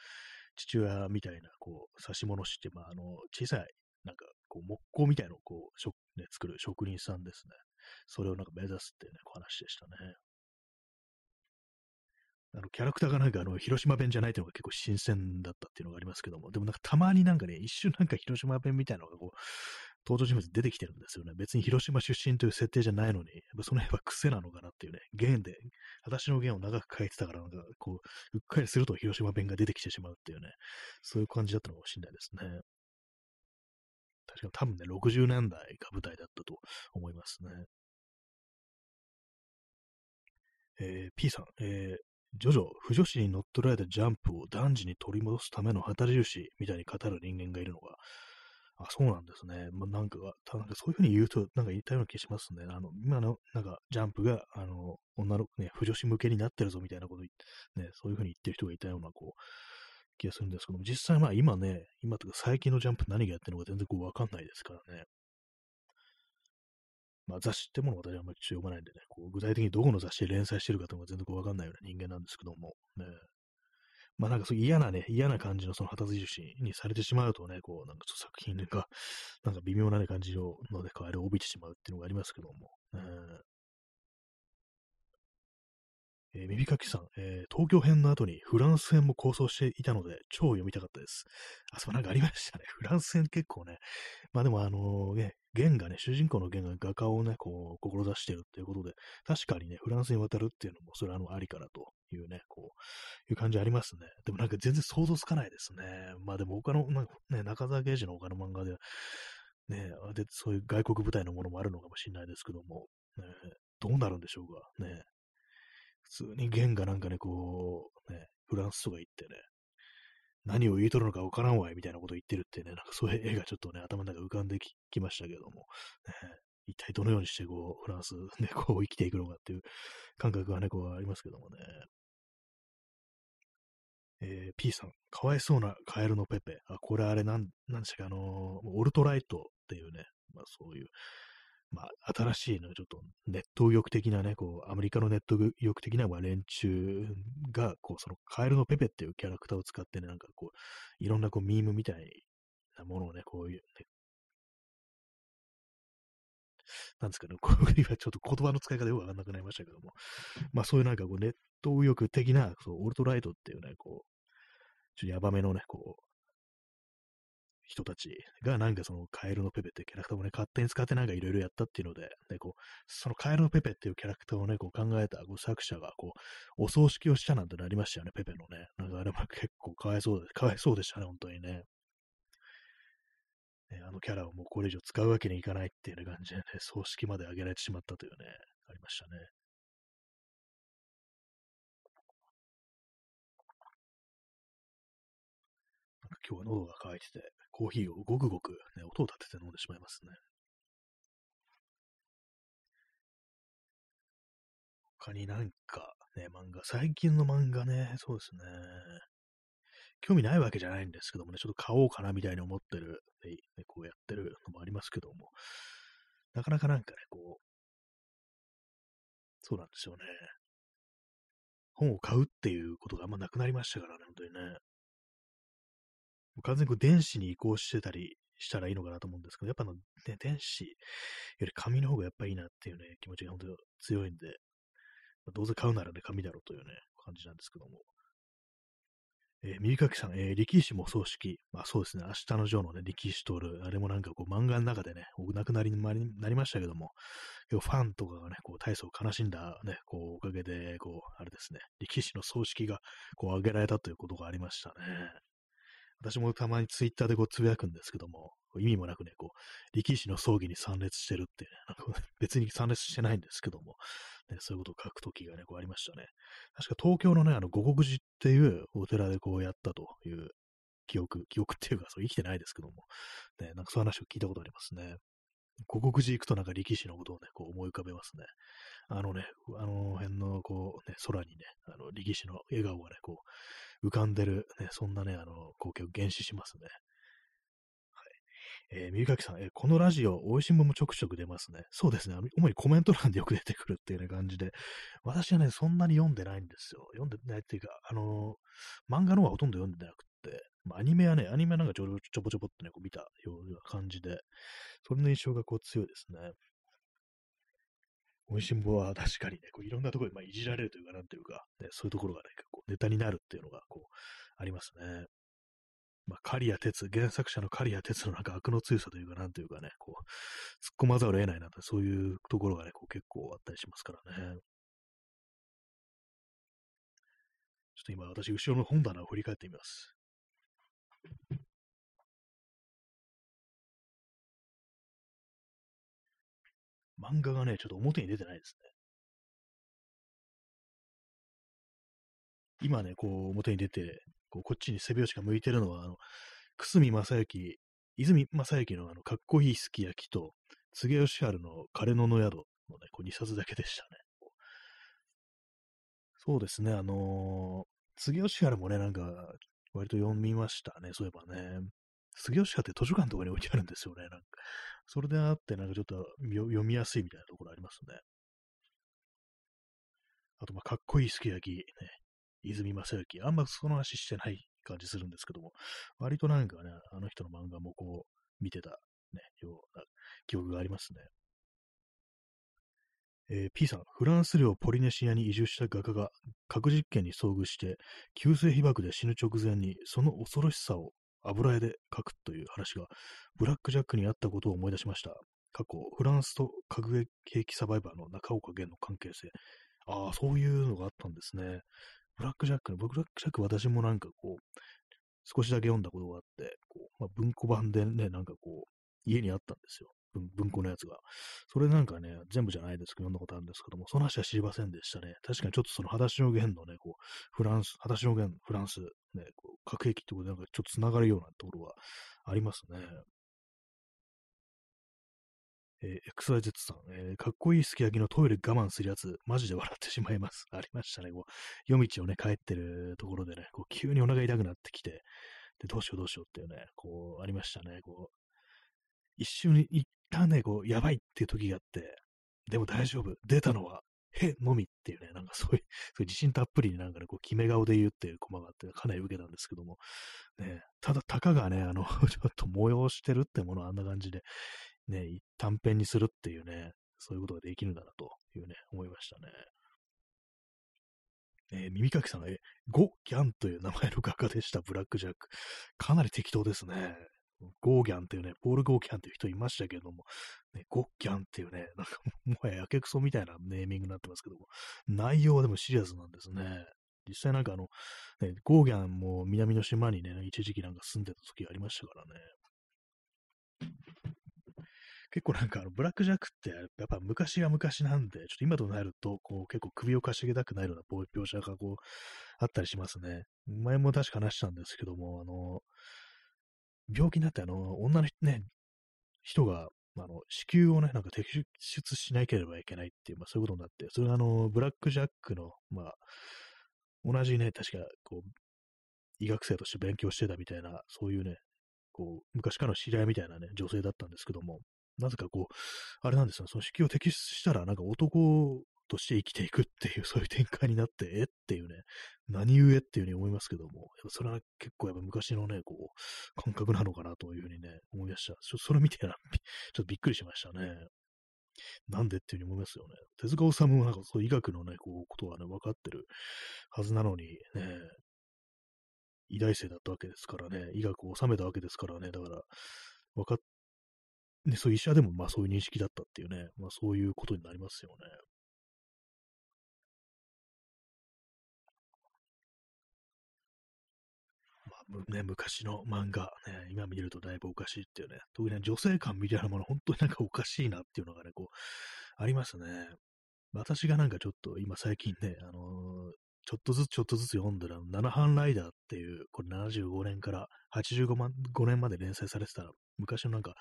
父親みたいな、こう、指物師って、まあ、あの、小さい、なんか、こう、木工みたいのを、こう、ね、作る職人さんですね。それをなんか目指すっていうね、お話でしたね。あの、キャラクターがなんかあの、広島弁じゃないっていうのが結構新鮮だったっていうのがありますけども、でもなんかたまになんかね、一瞬なんか広島弁みたいなのがこう、登場人物出てきてるんですよね。別に広島出身という設定じゃないのに、やっぱその辺は癖なのかなっていうね、弦で、私の弦を長く書いてたから、なんかこう、うっかりすると広島弁が出てきてしまうっていうね、そういう感じだったのかもしれないですね。確かに多分ね、60年代が舞台だったと思いますね。えー P さん、えージョジョ、不女子に乗っ取られたジャンプを男児に取り戻すための旗印みたいに語る人間がいるのが、あ、そうなんですね。まあ、なんか、たなんかそういうふうに言うと、なんか言ったような気がしますね。あの、今の、なんか、ジャンプが、あの、女の子ね、不女子向けになってるぞみたいなこと、ね、そういうふうに言ってる人がいたような、こう、気がするんですけども、実際まあ今ね、今とか最近のジャンプ何がやってるのか全然こうわかんないですからね。まあ雑誌ってものを私はあんまり読まないんでね、こう具体的にどこの雑誌で連載してるかとか全然こうわかんないような人間なんですけども、ね。まあなんかそう嫌なね、嫌な感じのその旗印にされてしまうとね、こう、なんかちょっと作品が、なんか微妙なね、感じのね、あれを帯びてしまうっていうのがありますけども。えーえー、耳かきさん、えー、東京編の後にフランス編も構想していたので、超読みたかったです。あ、そう、なんかありましたね。フランス編結構ね、まあでもあのね、弦がね、主人公の弦が画家をね、こう、志してるっていうことで、確かにね、フランスに渡るっていうのも、それはあの、ありからというね、こう、いう感じありますね。でもなんか全然想像つかないですね。まあでも他の、まあ、ね、中沢刑事の他の漫画では、ね、で、そういう外国舞台のものもあるのかもしれないですけども、ね、どうなるんでしょうか。ね、普通に弦がなんかね、こう、ね、フランスとか行ってね、何を言いとるのかわからんわい、みたいなことを言ってるってね、なんかそういう絵がちょっとね、頭の中浮かんできましたけども、ね、一体どのようにしてこう、フランスで こう生きていくのかっていう感覚がね、こうありますけどもね。えー、P さん、かわいそうなカエルのペペ。あ、これあれなん、なんでしたっけ、あのー、オルトライトっていうね、まあそういう、まあ、新しいの、ちょっとネット右翼的なね、こう、アメリカのネット右翼的なまあ連中が、こう、そのカエルのペペっていうキャラクターを使ってね、なんかこう、いろんなこう、ミームみたいなものをね、こういう、ね、なんですかね、これは ちょっと言葉の使い方よくわかんなくなりましたけども、まあそういうなんかこう、ネット右翼的な、そう、オルトライトっていうね、こう、ちょっとヤバめのね、こう、人たちがなんかそのカエルのペペってキャラクターをね、勝手に使ってなんかいろいろやったっていうので、ね、こう、そのカエルのペペっていうキャラクターをね、こう考えたこう作者が、こう、お葬式をしたなんてなりましたよね、ペペのね。なんかあれも結構かわいそうで、かわいそうでしたね、本当にね。ねあのキャラをもうこれ以上使うわけにいかないっていう、感じでね、葬式まで上げられてしまったというね、ありましたね。なんか今日は喉が渇いてて、コーヒーをごくごく、ね、音を立てて飲んでしまいますね。他になんか、ね、漫画、最近の漫画ね、そうですね。興味ないわけじゃないんですけどもね、ちょっと買おうかなみたいに思ってる、ね、こうやってるのもありますけども、なかなかなんかね、こう、そうなんですよね。本を買うっていうことがあんまなくなりましたからね、本当にね。完全にこう電子に移行してたりしたらいいのかなと思うんですけど、やっぱの、ね、電子より紙の方がやっぱいいなっていうね、気持ちが本当に強いんで、まあ、どうせ買うならね、紙だろうというね、感じなんですけども。えー、右垣さん、えー、力士も葬式。まあそうですね、明日のジョーのね、力士通る、あれもなんかこう漫画の中でね、お亡くなりになりましたけども、ファンとかがね、こう大層悲しんだね、こうおかげで、こう、あれですね、力士の葬式がこう挙げられたということがありましたね。私もたまにツイッターでこうつぶやくんですけども、意味もなくね、こう、力士の葬儀に参列してるってね、なんか別に参列してないんですけども、ね、そういうことを書くときがね、こうありましたね。確か東京のね、あの、五国寺っていうお寺でこうやったという記憶、記憶っていうか、そう生きてないですけども、ね、なんかそういう話を聞いたことありますね。五国寺行くとなんか力士のことをね、こう思い浮かべますね。あのね、あの辺のこうね、空にね、あの力士の笑顔がね、こう浮かんでる、ね、そんなね、あの光景を原始しますね。えー、みかきさん、えー、このラジオ、美味しいもんもちょくちょく出ますね。そうですね。主にコメント欄でよく出てくるっていう、ね、感じで、私はね、そんなに読んでないんですよ。読んでないっていうか、あのー、漫画の方はほとんど読んでなくて、まあ、アニメはね、アニメなんかちょちょぼちょぼってね、こう見たような感じで、それの印象がこう強いですね。美味しんぼは確かにね、こういろんなところでまあいじられるというか、なんていうか、ね、そういうところがね、結構ネタになるっていうのがこう、ありますね。まあ、刈谷哲、原作者の刈谷哲のなんか悪の強さというか、なんというかね、こう、突っ込まざるを得ないなと、そういうところがね、こう結構あったりしますからね。ちょっと今、私、後ろの本棚を振り返ってみます。漫画がね、ちょっと表に出てないですね。今ね、こう、表に出て、こうこっちに背拍子が向いてるのは、あの、久住正幸、泉正幸のあの、かっこいいすき焼きと、柘義治の枯野の宿のね、こう2冊だけでしたね。そうですね、あのー、柘義治もね、なんか、割と読みましたね、そういえばね。杉吉って図書館とかに置いてあるんですよね。なんかそれであって、なんかちょっと読みやすいみたいなところありますね。あと、まあ、かっこいいすき焼き、ね。泉正幸。あんまその話してない感じするんですけども、割となんかね、あの人の漫画もこう、見てた、ね、ような記憶がありますね。えー、P さん、フランス領ポリネシアに移住した画家が核実験に遭遇して、急性被爆で死ぬ直前にその恐ろしさを油絵で描くという話が、ブラックジャックにあったことを思い出しました。過去、フランスと核兵器サバイバーの中岡源の関係性。ああ、そういうのがあったんですね。ブラックジャックね、ブラックジャック私もなんかこう、少しだけ読んだことがあって、こうまあ、文庫版でね、なんかこう、家にあったんですよ。文庫のやつが。それなんかね、全部じゃないですけど、読んだことあるんですけども、その話は知りませんでしたね。確かにちょっとその、裸足の弦のね、こう、フランス、裸足の弦、フランス、ね、こう核兵器ってことでなんかちょっと繋がるようなところはありますね。えー、XYZ さん、えー、かっこいいすき焼きのトイレ我慢するやつ、マジで笑ってしまいます。ありましたね。こう夜道をね、帰ってるところでね、こう急にお腹痛くなってきて、で、どうしようどうしようっていうね、こう、ありましたね。こう、一瞬に、一旦ね、こう、やばいっていう時があって、でも大丈夫。出たのは、へのみっていうね、なんかそういう、そういう自信たっぷりになんかね、こう、決め顔で言うっていうコマがあって、かなり受けたんですけども、ね、ただ、たかがね、あの、ちょっと催してるってものをあんな感じで、ね、短編にするっていうね、そういうことができるんだなというね、思いましたね。えー、耳かきさんが、え、ゴ・ギャンという名前の画家でした、ブラック・ジャック。かなり適当ですね。ゴーギャンっていうね、ポール・ゴーギャンっていう人いましたけども、ね、ゴッギャンっていうね、なんかもはややけくそみたいなネーミングになってますけども、内容はでもシリアスなんですね。実際なんかあの、ね、ゴーギャンも南の島にね、一時期なんか住んでた時ありましたからね。結構なんかあの、ブラックジャックってやっぱ昔は昔なんで、ちょっと今となると、こう結構首をかしげたくないような描写がこう、あったりしますね。前も確か話したんですけども、あの、病気になってあの、女のね、人が、あの、子宮をね、なんか摘出しなければいけないっていう、まあそういうことになって、それがあの、ブラックジャックの、まあ、同じね、確か、こう、医学生として勉強してたみたいな、そういうね、こう、昔からの知り合いみたいなね、女性だったんですけども、なぜかこう、あれなんですよ、その子宮を摘出したら、なんか男として生きていくっていう、そういう展開になって、えっていうね、何故っていうふうに思いますけども、やっぱそれは結構やっぱ昔のね、こう、感覚なのかなというふうにね、思い出した。それ見てな、ちょっとびっくりしましたね。なんでっていうふうに思いますよね。手塚治虫もなんかそう医学のね、こう、ことはね、分かってるはずなのに、ね、医大生だったわけですからね、医学を収めたわけですからね、だから、分かっね、そういう医者でもまあそういう認識だったっていうね、まあそういうことになりますよね。まあ、ね、昔の漫画、ね、今見るとだいぶおかしいっていうね、特にね、女性感みたいなもの、本当になんかおかしいなっていうのがね、こう、ありますね。私がなんかちょっと今最近ね、あのー、ちょっとずつちょっとずつ読んだら、七班ライダーっていう、これ75年から85万5年まで連載されてた昔のなんか、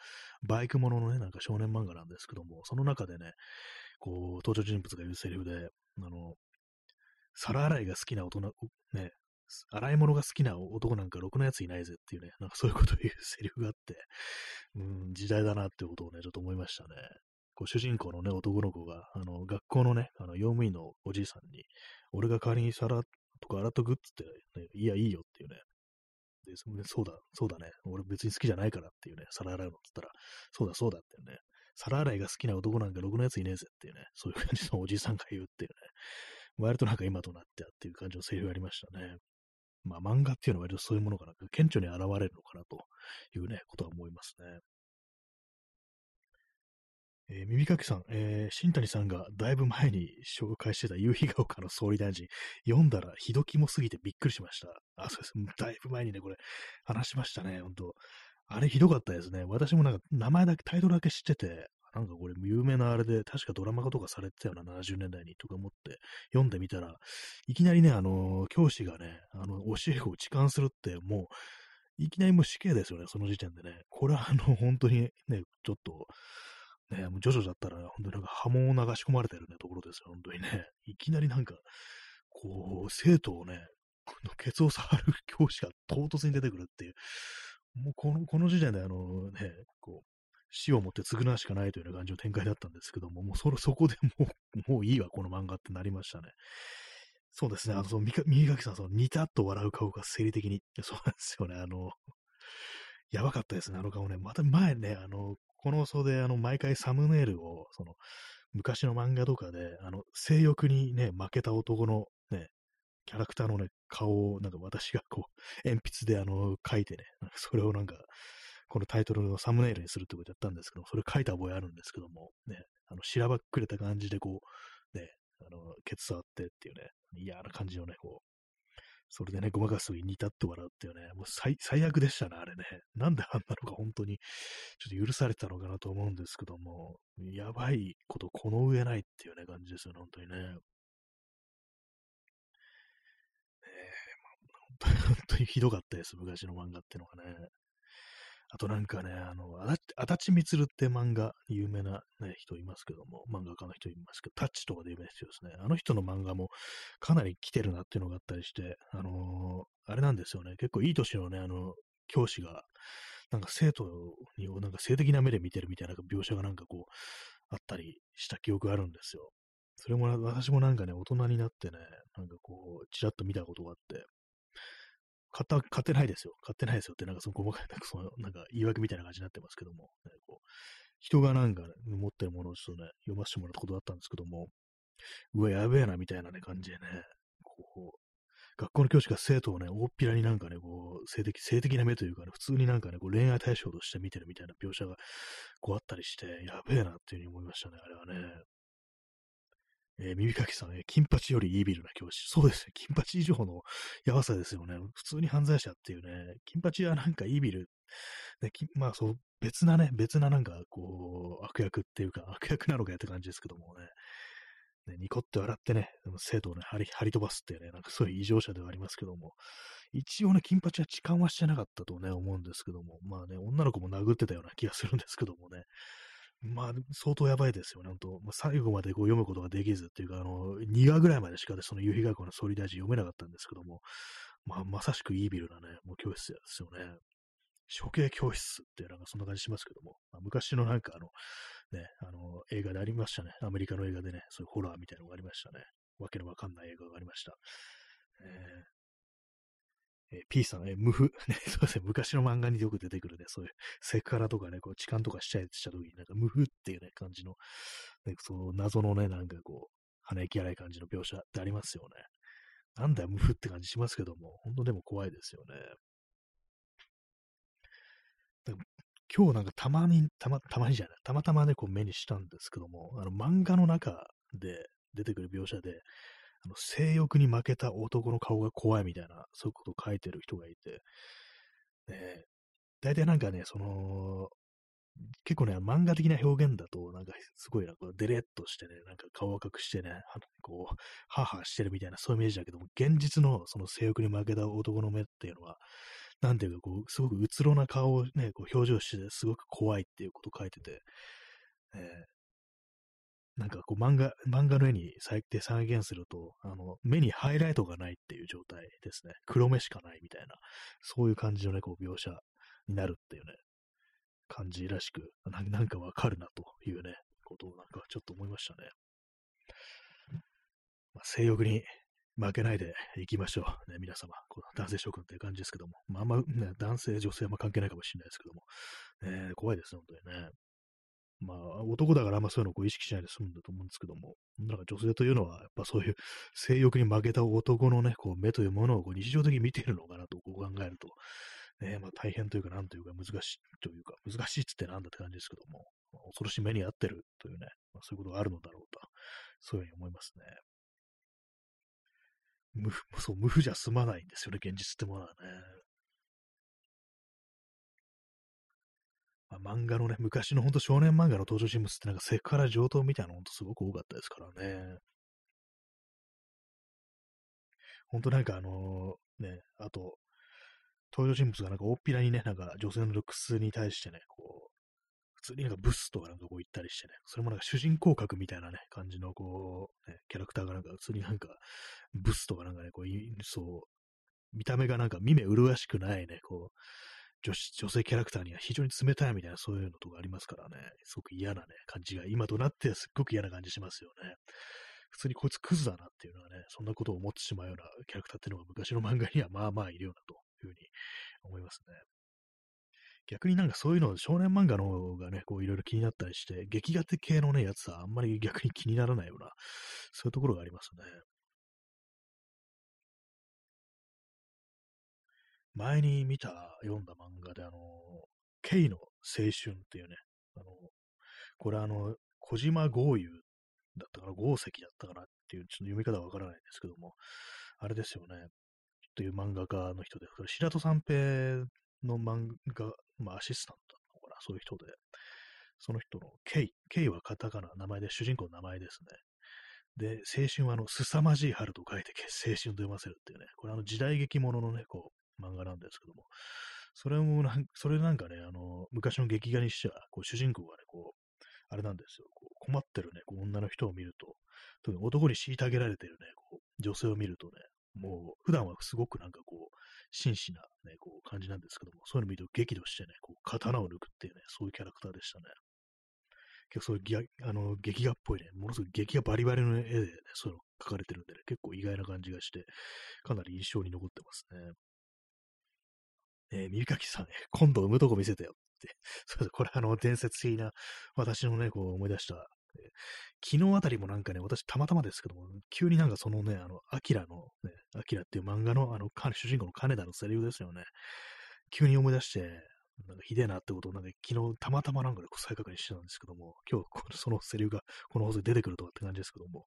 バイクもののね、なんか少年漫画なんですけども、その中でね、こう、登場人物が言うセリフで、あの、皿洗いが好きな大人、ね、洗い物が好きな男なんかろくなやついないぜっていうね、なんかそういうことを言うセリフがあって、うん、時代だなってことをね、ちょっと思いましたね。こう主人公のね、男の子が、あの、学校のね、あの、用務員のおじいさんに、俺が代わりに皿とか洗っとくっつって、ね、いや、いいよっていうね、で、そうだ、そうだね。俺別に好きじゃないからっていうね、皿洗うのって言ったら、そうだ、そうだってね。皿洗いが好きな男なんかろくなやついねえぜっていうね、そういう感じのおじさんが言うっていうね、割となんか今となってあっていう感じのセリフがありましたね。まあ漫画っていうのは割とそういうものがなく、顕著に現れるのかなというね、ことは思いますね。えー、耳かきさん、えー、新谷さんがだいぶ前に紹介してた夕日が丘の総理大臣、読んだらひどきもすぎてびっくりしました。あ、そうです。だいぶ前にね、これ、話しましたね、本当あれひどかったですね。私もなんか名前だけ、タイトルだけ知ってて、なんかこれ有名なあれで、確かドラマ化とかされてたような70年代にとか思って読んでみたら、いきなりね、あの、教師がね、あの、教え子を痴漢するって、もう、いきなりもう死刑ですよね、その時点でね。これはあの、本当にね、ちょっと、ね、もうジョジョだったら、本当になんか波紋を流し込まれてるね、ところですよ、本当にね。いきなりなんか、こう、生徒をね、このケツを触る教師が唐突に出てくるっていう、もうこの、この時点であのね、こう、死をもって償うしかないというような感じの展開だったんですけども、もうそ、そこでもう、もういいわ、この漫画ってなりましたね。そうですね。あの、その、右垣さん、その、似たと笑う顔が生理的に。そうなんですよね。あの、やばかったですね、あの顔ね。また前ね、あの、この放送で、あの、毎回サムネイルを、その、昔の漫画とかで、あの、性欲にね、負けた男のね、キャラクターのね、顔を、なんか私がこう、鉛筆であの、書いてね、それをなんか、このタイトルのサムネイルにするってことやったんですけど、それ書いた覚えあるんですけども、ね、あの、しらばっくれた感じでこう、ね、あの、ケツ触ってっていうね、嫌な感じのね、こう、それでね、ごまかすときに至って笑うっていうね、もう最最悪でしたね、あれね。なんであんなのが本当に、ちょっと許されたのかなと思うんですけども、やばいことこの上ないっていうね、感じですよね、本当にね。ねえ、まあ 本当にひどかったです、昔の漫画っていうのがね。あとなんかね、あの、足立みつるって漫画、有名な、ね、人いますけども、漫画家の人いますけど、タッチとかで有名な人ですね。あの人の漫画もかなり来てるなっていうのがあったりして、あのー、あれなんですよね。結構いい年のね、あの、教師が、なんか生徒になんか性的な目で見てるみたいな描写がなんかこう、あったりした記憶があるんですよ。それも私もなんかね、大人になってね、なんかこう、ちらっと見たことがあって、買った、買ってないですよ。買ってないですよって、なんかその細かい、なんかその、なんか言い訳みたいな感じになってますけども、ね、こう人がなんか、ね、持ってるものをちょっとね、読ませてもらったことだったんですけども、うわ、やべえな、みたいなね、感じでね、こう、学校の教師が生徒をね、大っぴらになんかね、こう、性的、性的な目というかね、普通になんかね、こう恋愛対象として見てるみたいな描写が、こうあったりして、やべえなっていうふうに思いましたね、あれはね。えー、耳かきさん、えー、金八よりイービルな教師。そうですね。金八以上のやばさですよね。普通に犯罪者っていうね。金八はなんかイービル。ね、まあそう、別なね、別ななんかこう、悪役っていうか、悪役なのかやって感じですけどもね。ねニコって笑ってね、生徒をね、張り、張り飛ばすっていうね、なんかそういう異常者ではありますけども。一応ね、金八は痴漢はしてなかったとね、思うんですけども。まあね、女の子も殴ってたような気がするんですけどもね。まあ、相当やばいですよね、本当。まあ、最後までこう読むことができずっていうか、あの、2話ぐらいまでしかその夕日学校の総理大臣読めなかったんですけども、まあ、まさしくイービルなね、もう教室ですよね。処刑教室ってなんかそんな感じしますけども、まあ、昔のなんかあの、ね、あの、映画でありましたね。アメリカの映画でね、そういうホラーみたいなのがありましたね。わけのわかんない映画がありました。えーえー、P さん、えー、無風、ね、そうですね、昔の漫画によく出てくるね、そういうセクハラとかね、こう痴漢とかしちゃいした時に、なんか無風っていうね、感じの、ね、そう謎のね、なんかこう、鼻息荒い感じの描写ってありますよね。なんだよ、無風って感じしますけども、本当でも怖いですよね。今日なんかたまに、たま、たまにじゃない、たまたまね、こう目にしたんですけども、あの漫画の中で出てくる描写で、あの性欲に負けた男の顔が怖いみたいな、そういうことを書いてる人がいて、ね、大体なんかね、その、結構ね、漫画的な表現だと、なんかすごいなんかデレッとしてね、なんか顔を隠してね、こう、ハーハーしてるみたいな、そういうイメージだけども、現実のその性欲に負けた男の目っていうのは、なんていうか、こう、すごくうつろな顔をね、こう表情して、すごく怖いっていうことを書いてて、え。ー、なんかこう漫画、漫画の絵に再定再現すると、あの、目にハイライトがないっていう状態ですね。黒目しかないみたいな、そういう感じのね、こう描写になるっていうね、感じらしく、なんかわかるなというね、ことをなんかちょっと思いましたね。まあ、性欲に負けないでいきましょう。ね、皆様。この男性諸君っていう感じですけども。まあ、あんま、ね、男性、女性は関係ないかもしれないですけども。えー、怖いですね、本当にね。まあ、男だからあんまそういうのをこう意識しないで済むんだと思うんですけども、なんか女性というのは、やっぱそういう 性欲に負けた男のね、こう目というものをこう日常的に見ているのかなとこう考えると、ね、まあ大変というか、なんというか難しいというか、難しいっつってなんだって感じですけども、まあ、恐ろしい目に遭ってるというね、まあ、そういうことがあるのだろうと、そういうふうに思いますね。無そう、無負じゃ済まないんですよね、現実ってものはね。まあ、漫画のね、昔のほんと少年漫画の登場人物ってなんかセクハラ上等みたいなのほんとすごく多かったですからね。ほんとなんかあのー、ね、あと、登場人物がなんか大っぴらにね、なんか女性のルックスに対してね、こう、普通になんかブスとかなんかこう言ったりしてね、それもなんか主人公格みたいなね、感じのこう、ね、キャラクターがなんか普通になんかブスとかなんかね、こう、そう、見た目がなんか見目麗しくないね、こう、女女性キャラクターには非常に冷たいみたいなそういうのとかありますからね、すごく嫌なね、感じが、今となってすっごく嫌な感じしますよね。普通にこいつクズだなっていうのはね、そんなことを思ってしまうようなキャラクターっていうのが昔の漫画にはまあまあいるようなというふうに思いますね。逆になんかそういうの、少年漫画の方がね、こういろいろ気になったりして、劇画的系のね、やつはあんまり逆に気にならないような、そういうところがありますね。前に見た、読んだ漫画で、あの、ケイの青春っていうね、あの、これあの、小島豪遊だったかな、豪石だったかなっていう、ちょっと読み方はわからないんですけども、あれですよね、という漫画家の人で、白戸三平の漫画、まあ、アシスタントなのかな、そういう人で、その人のケイ、ケイはカタカナ、名前で、主人公の名前ですね。で、青春はあの、凄まじい春と書いて青春と読ませるっていうね、これあの時代劇もののね、こう、漫画なんですけども、それもなん、それなんかね、あの、昔の劇画にしては、こう、主人公がね、こう、あれなんですよ、こう困ってるね、こう女の人を見ると、特に男に虐げられてるね、こう、女性を見るとね、もう、普段はすごくなんかこう、真摯なね、こう、感じなんですけども、そういうの見ると激怒してね、こう、刀を抜くっていうね、そういうキャラクターでしたね。結構そういうあの劇画っぽいね、ものすごい劇画バリバリの絵でね、そういうの描かれてるんでね、結構意外な感じがして、かなり印象に残ってますね。えー、耳かきさん、今度産むとこ見せてよって。そうです。これあの、伝説的な、私のね、こう思い出した、えー、昨日あたりもなんかね、私たまたまですけども、急になんかそのね、あの、アキラのね、アキラっていう漫画の、あの、主人公の金田のセリフですよね。急に思い出して、なんかひでえなってことをなんか昨日たまたまなんかで再確認してたんですけども、今日このそのセリフがこの放送で出てくるとかって感じですけども、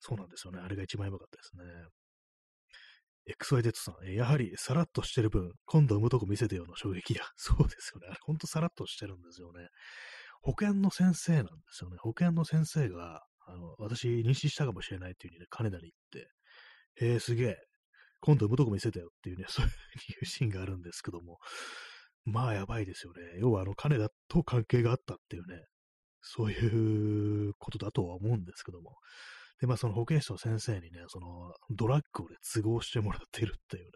そうなんですよね。あれが一番やばかったですね。XYZ さん、やはりさらっとしてる分、今度産むとこ見せてよの衝撃や。そうですよね。ほんとさらっとしてるんですよね。保健の先生なんですよね。保健の先生が、あの、私妊娠したかもしれないっていう風にね、金田に言って、へえ、すげえ、今度産むとこ見せてよっていうね、そういうシーンがあるんですけども、まあやばいですよね。要はあの金田と関係があったっていうね、そういうことだとは思うんですけども、で、まあその保健師の先生にね、そのドラッグをね、都合してもらってるっていうね、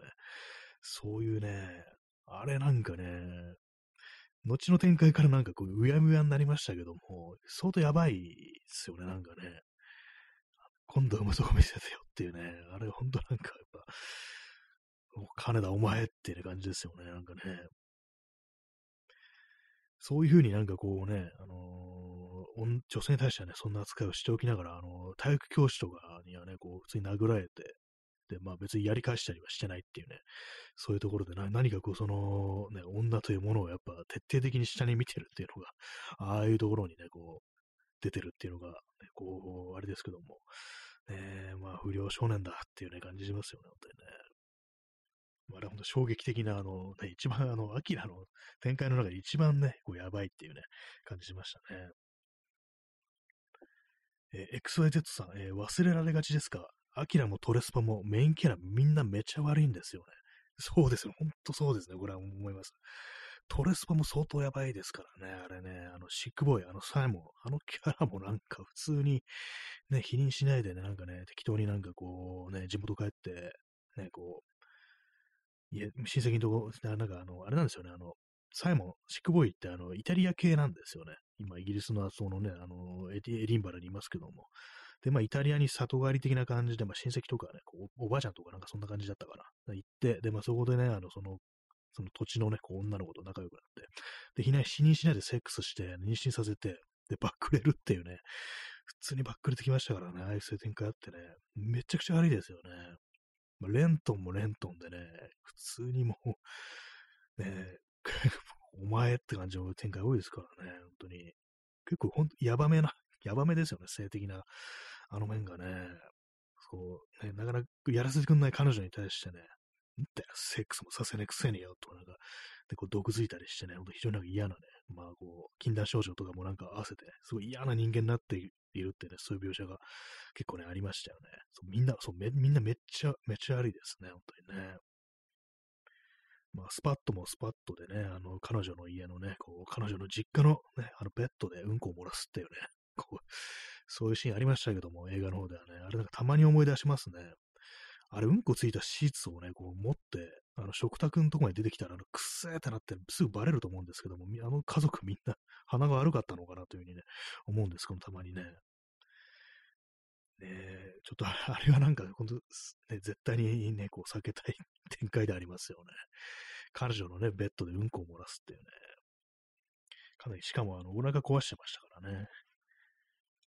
そういうね、あれなんかね、後の展開からなんかこう、うやむやになりましたけども、相当やばいですよね、なんかね。今度産むとこ見せてよっていうね、あれほんとなんかやっぱ、金田お前っていう感じですよね、なんかね。そういうふうになんかこうね、あのー、女性に対してはね、そんな扱いをしておきながら、あの、体育教師とかにはね、こう、普通に殴られて、で、まあ別にやり返したりはしてないっていうね、そういうところでな何かこう、その、ね、女というものをやっぱ徹底的に下に見てるっていうのが、ああいうところにね、こう、出てるっていうのが、ね、こう、あれですけども、ね、まあ不良少年だっていうね、感じしますよね、本当にね。まあれ本当衝撃的な、あの、ね、一番、あの、アキラの展開の中で一番ね、こうやばいっていうね、感じしましたね。えー、XYZ さん、えー、忘れられがちですかアキラもトレスパもメインキャラみんなめちゃ悪いんですよね。そうですよ。ほんとそうですね。これは思います。トレスパも相当やばいですからね。あれね、あの、シックボーイ、あの、サイモン、あのキャラもなんか普通に、ね、否認しないでね、なんかね、適当になんかこう、ね、地元帰って、ね、こう、いや、親戚のとこ、なんかあの、あれなんですよね、あの、サイモン、シックボーイってあの、イタリア系なんですよね。今、イギリスのそのね、あの、エリンバラにいますけども。で、まあ、イタリアに里帰り的な感じで、まあ、親戚とかね、こうおばあちゃんとかなんかそんな感じだったから、行って、で、まあ、そこでね、あの、その、その土地のね、こう女の子と仲良くなって、で、否認しないでセックスして、妊娠させて、で、バックレるっていうね、普通にバックレてきましたからね、ああいうそういう展開あってね、めちゃくちゃ悪いですよね。まあ、レントンもレントンでね、普通にもう、ね、お前って感じの展開多いですからね、本当に。結構ほんと、やばめな、やばめですよね、性的な、あの面がね。そう、ね、なかなかやらせてくんない彼女に対してね、んだよ、セックスもさせねえくせによ、とかなんか、で、こう、毒づいたりしてね、ほんと非常になんか嫌なね、まあ、こう、禁断症状とかもなんか合わせて、すごい嫌な人間になっているってね、そういう描写が結構ね、ありましたよね。そうみんな、そう、みんなめっちゃ、めっちゃ悪いですね、本当にね。まあ、スパットもスパットでね、あの、彼女の家のね、こう、彼女の実家のね、あの、ベッドでうんこを漏らすっていうね、こう、そういうシーンありましたけども、映画の方ではね、あれなんかたまに思い出しますね。あれ、うんこついたシーツをね、こう持って、あの、食卓のとこに出てきたら、あの、くっせーってなってすぐバレると思うんですけども、あの家族みんな鼻が悪かったのかなというふうにね、思うんですけどたまにね。ねちょっと あれはなんか、本当ね、絶対にね、こう避けたい 展開でありますよね。彼女のね、ベッドでうんこを漏らすっていうね。かなり、しかもあの、お腹壊してましたからね。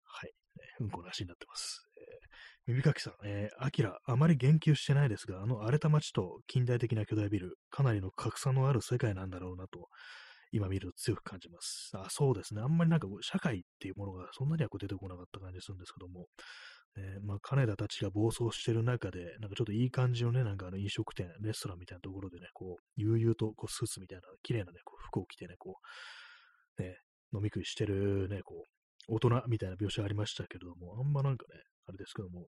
はい。うんこなしになってます。えー、耳かきさん、えー、アキラ、あまり言及してないですが、あの荒れた街と近代的な巨大ビル、かなりの格差のある世界なんだろうなと、今見ると強く感じます。あ、そうですね。あんまりなんか社会っていうものがそんなには出てこなかった感じするんですけども、えー、まあ、金田たちが暴走してる中で、なんかちょっといい感じのね、なんかあの飲食店、レストランみたいなところでね、こう、悠々とこうスーツみたいな、綺麗なね、こう服を着てね、こう、ね、飲み食いしてるね、こう、大人みたいな描写ありましたけれども、あんまなんかね、あれですけども、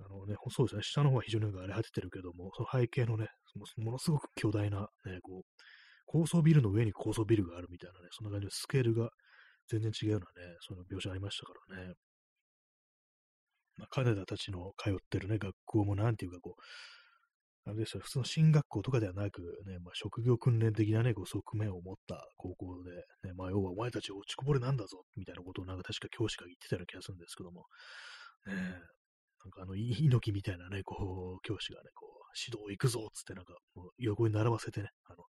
あのね、そうですね、下の方は非常になんか荒れ果ててるけども、その背景のね、ものすごく巨大な、ね、こう、高層ビルの上に高層ビルがあるみたいなね、そんな感じでスケールが全然違うようなね、その描写ありましたからね。まあ、彼らたちの通ってるね、学校もなんていうかこう、あれですよ、普通の進学校とかではなく、ね、まあ、職業訓練的なね、こう側面を持った高校で、ね、まあ、要はお前たち落ちこぼれなんだぞ、みたいなことをなんか確か教師が言ってたような気がするんですけども、ね、なんかあの、猪木みたいなね、こう、教師がね、こう、指導行くぞっつってなんか、もう横に並ばせてね、あの、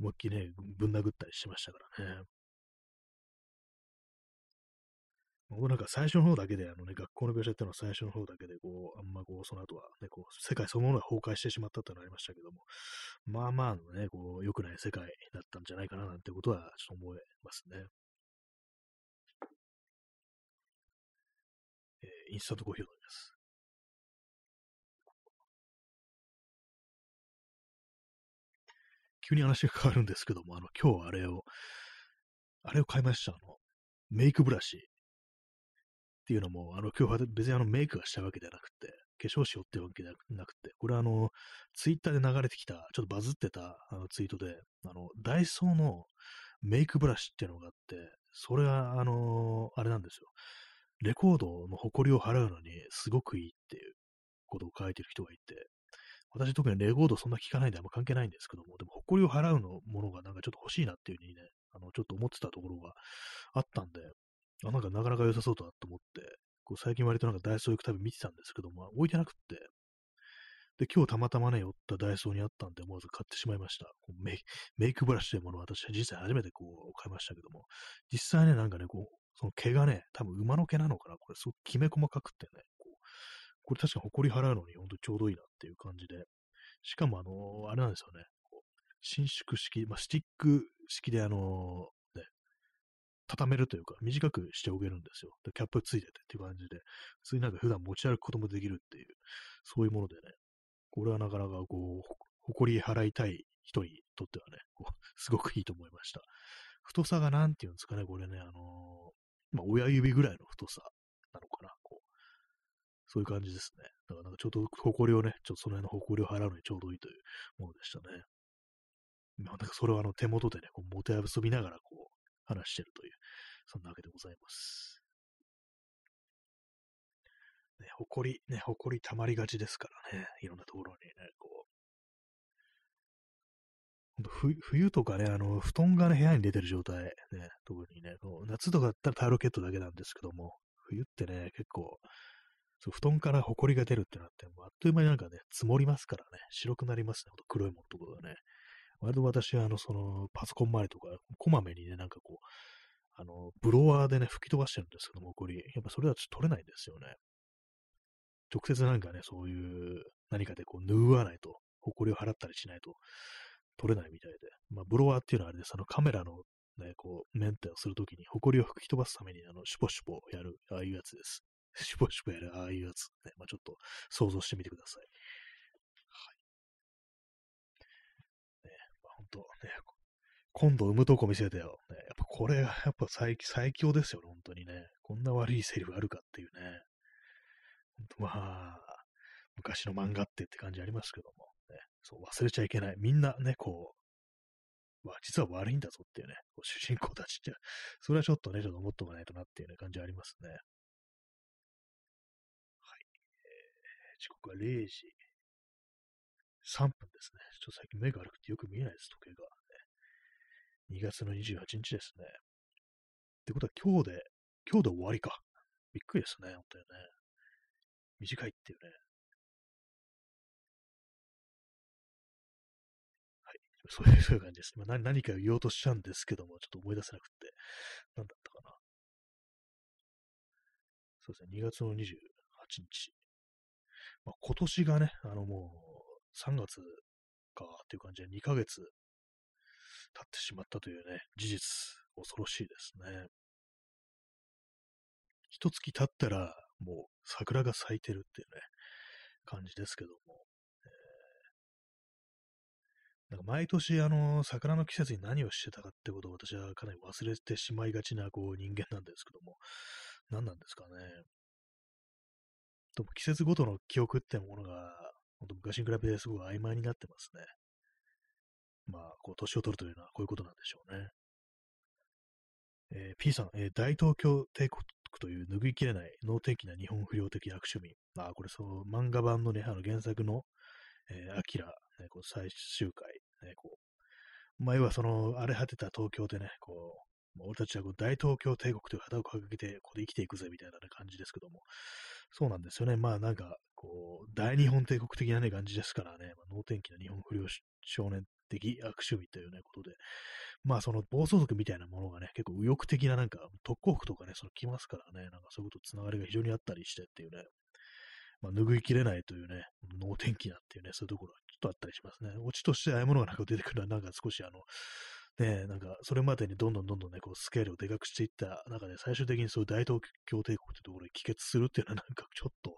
思いっきりね、ぶん殴ったりしましたからね。僕なんか最初の方だけで、あのね、学校の描写っていうのは最初の方だけで、こう、あんまこう、その後はね、こう、世界そのものが崩壊してしまったってのありましたけども、まあまあのね、こう、良くない世界だったんじゃないかななんてことは、ちょっと思いますね。えー、インスタントコーヒーを飲みます。急に話が変わるんですけども、あの、今日あれを、あれを買いました。あの、メイクブラシ。っていうのも、あの、今日は別にあのメイクがしたわけではなくて、化粧しようってわけではなくて、これはあの、ツイッターで流れてきた、ちょっとバズってたあのツイートで、あの、ダイソーのメイクブラシっていうのがあって、それはあの、あれなんですよ。レコードの誇りを払うのにすごくいいっていうことを書いてる人がいて、私特にレコードそんな聞かないんであんま関係ないんですけども、でも誇りを払うのものがなんかちょっと欲しいなっていうふうにね、あの、ちょっと思ってたところがあったんで、あ、なんかなかなか良さそうだなと思って、こう最近割となんかダイソー行くたび見てたんですけども、置いてなくって、で、今日たまたまね、寄ったダイソーにあったんで、思わず買ってしまいました。メイメイクブラシというものを私は実際初めてこう買いましたけども、実際ね、なんかね、こう、その毛がね、多分馬の毛なのかなこれすごくきめ細かくてね、こう、これ確かに埃払うのにほんとちょうどいいなっていう感じで、しかもあのー、あれなんですよね、こう伸縮式、まあ、スティック式であの畳めるというか、短くしておけるんですよ。でキャップついててっていう感じで、普通になんか普段持ち歩くこともできるっていう、そういうものでね、これはなかなかこう、誇り払いたい人にとってはね、こう すごくいいと思いました。太さがなんていうんですかね、これね、あのー、まあ、親指ぐらいの太さなのかな、こう。そういう感じですね。だからなんかちょうど誇りをね、ちょっとその辺の誇りを払うのにちょうどいいというものでしたね。なんかそれをあの手元でね、こう、もてあそびながらこう、話してるという、そんなわけでございます。ね、誇り、ね、誇り溜まりがちですからね、いろんなところにね、こう、冬とかね、あの、布団がね、部屋に出てる状態、ね、特にね、こう夏とかだったらタオルケットだけなんですけども、冬ってね、結構、そう布団から埃が出るってなって、あっという間になんかね、積もりますからね、白くなりますね、ほんと黒いものとかがね。割と私は、あの、その、パソコン周りとか、こまめにね、なんかこう、あの、ブロワーでね、吹き飛ばしてるんですけども、これ、やっぱそれはちょっと取れないんですよね。直接なんかね、そういう何かでこう、縫わないと、埃を払ったりしないと取れないみたいで。まあ、ブロワーっていうのはあれで、そのカメラのね、こう、メンテをするときに、埃を吹き飛ばすために、あの、シュポシュポやる、ああいうやつです。シュポシュポやる、ああいうやつ。ね、まあ、ちょっと想像してみてください。とね、今度産むとこ見せてよ。ね、やっぱこれがやっぱ最最強ですよ、本当にね。こんな悪いセリフあるかっていうね。まあ、昔の漫画ってって感じありますけども、ね、そう忘れちゃいけない。みんなね、こう、わ実は悪いんだぞっていうね、こう主人公たちって、それはちょっとね、ちょっと思っとかないとなっていう、ね、感じありますね。はい。えー、時刻は0時3分ですね。ちょっと最近目が悪くてよく見えないです、時計が、ね。2月の28日ですね。ってことは今日で、今日で終わりか。びっくりですね、本当にね。短いっていうね。はい。そういう そういう感じです。まあ、何何か言おうとしちゃうんですけども、ちょっと思い出せなくて。何だったかな。そうですね、2月の28日。まあ、今年がね、あのもう3月かっていう感じで2ヶ月経ってしまったというね、事実、恐ろしいですね。一月経ったら、もう桜が咲いてるっていうね、感じですけども。え、なんか毎年、あの、桜の季節に何をしてたかってことを私はかなり忘れてしまいがちな、こう、人間なんですけども、何なんですかね。と季節ごとの記憶ってものが、本当昔に比べてすごく曖昧になってますね。まあ、こう、年を取るというのはこういうことなんでしょうね。えー、P さん、えー、大東京帝国という拭いきれない脳天気な日本不良的悪趣味。まあ、これそう、漫画版のね、あの原作の、えー、アキラ、ね、こう最終回、ね、こう、前はその、荒れ果てた東京でね、こう、俺たちはこう大東京帝国という旗を掲げて、ここで生きていくぜみたいな、感じですけども、そうなんですよね。まあなんか、こう、大日本帝国的なね、感じですからね、まあ、能天気な日本不良少年的悪趣味というね、ことで、まあその暴走族みたいなものがね、結構右翼的ななんか特攻服とかね、その来ますからね、なんかそういうことつながりが非常にあったりしてっていうね、まあ拭いきれないというね、能天気なっていうね、そういうところがちょっとあったりしますね。オチとしてああいうものがなんか出てくるのはなんか少しあの、ね、なんか、それまでにどんどんどんどんね、こう、スケールをでかくしていった中で、最終的にそういう大東京帝国ってところに帰結するっていうのは、なんかちょっと、っ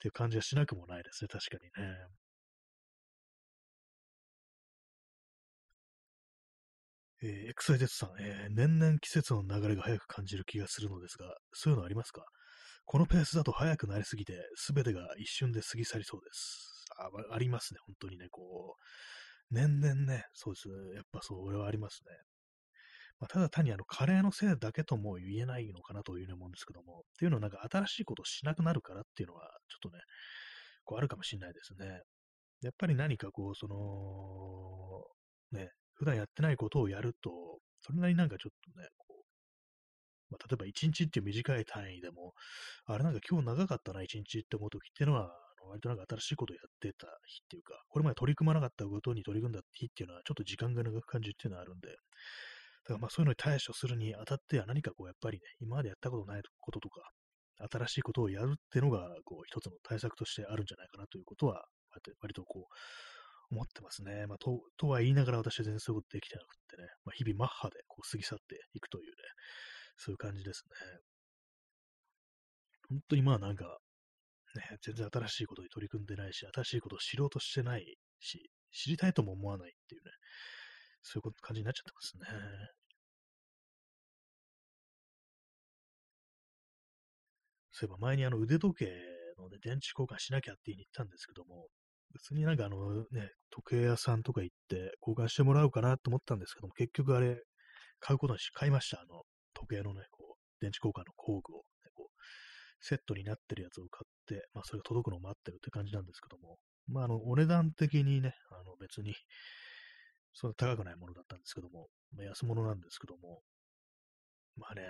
ていう感じはしなくもないですね、確かにね。えー、XYZ さん、えー、年々季節の流れが早く感じる気がするのですが、そういうのありますか？このペースだと早くなりすぎて、すべてが一瞬で過ぎ去りそうです。あありますね、本当にね、こう、年々ね、そうです。やっぱそう、俺はありますね。まあ、ただ単にあの、カレーのせいだけとも言えないのかなというふうに思うんですけども、っていうのはなんか新しいことをしなくなるからっていうのは、ちょっとね、こうあるかもしれないですね。やっぱり何かこう、その、ね、普段やってないことをやると、それなりになんかちょっとね、こう、まあ、例えば1日っていう短い単位でも、あれなんか今日長かったな、1日って思うときっていうのは、割となんか新しいことをやってた日っていうか、これまで取り組まなかったことに取り組んだ日っていうのは、ちょっと時間が長く感じるっていうのはあるんで、だからまあそういうのに対処するにあたっては何かこうやっぱりね、今までやったことないこととか、新しいことをやるっていうのが、こう一つの対策としてあるんじゃないかなということは、割とこう、思ってますね。まあ、と、とは言いながら私は全然そういうことできてなくてね、まあ、日々マッハでこう過ぎ去っていくというね、そういう感じですね。本当にまあなんか、ね、全然新しいことに取り組んでないし、新しいことを知ろうとしてないし、知りたいとも思わないっていうね、そういう感じになっちゃってますね。そういえば前にあの腕時計の、ね、電池交換しなきゃって言いに行ったんですけども、別になんかあのね、時計屋さんとか行って交換してもらおうかなと思ったんですけども、結局あれ、買うことにし、買いました。あの、時計のね、こう、電池交換の工具を、セットになってるやつを買って、まあ、それが届くのを待ってるって感じなんですけども、まあ、あの、お値段的にね、あの、別に、そんな高くないものだったんですけども、まあ、安物なんですけども、まあね、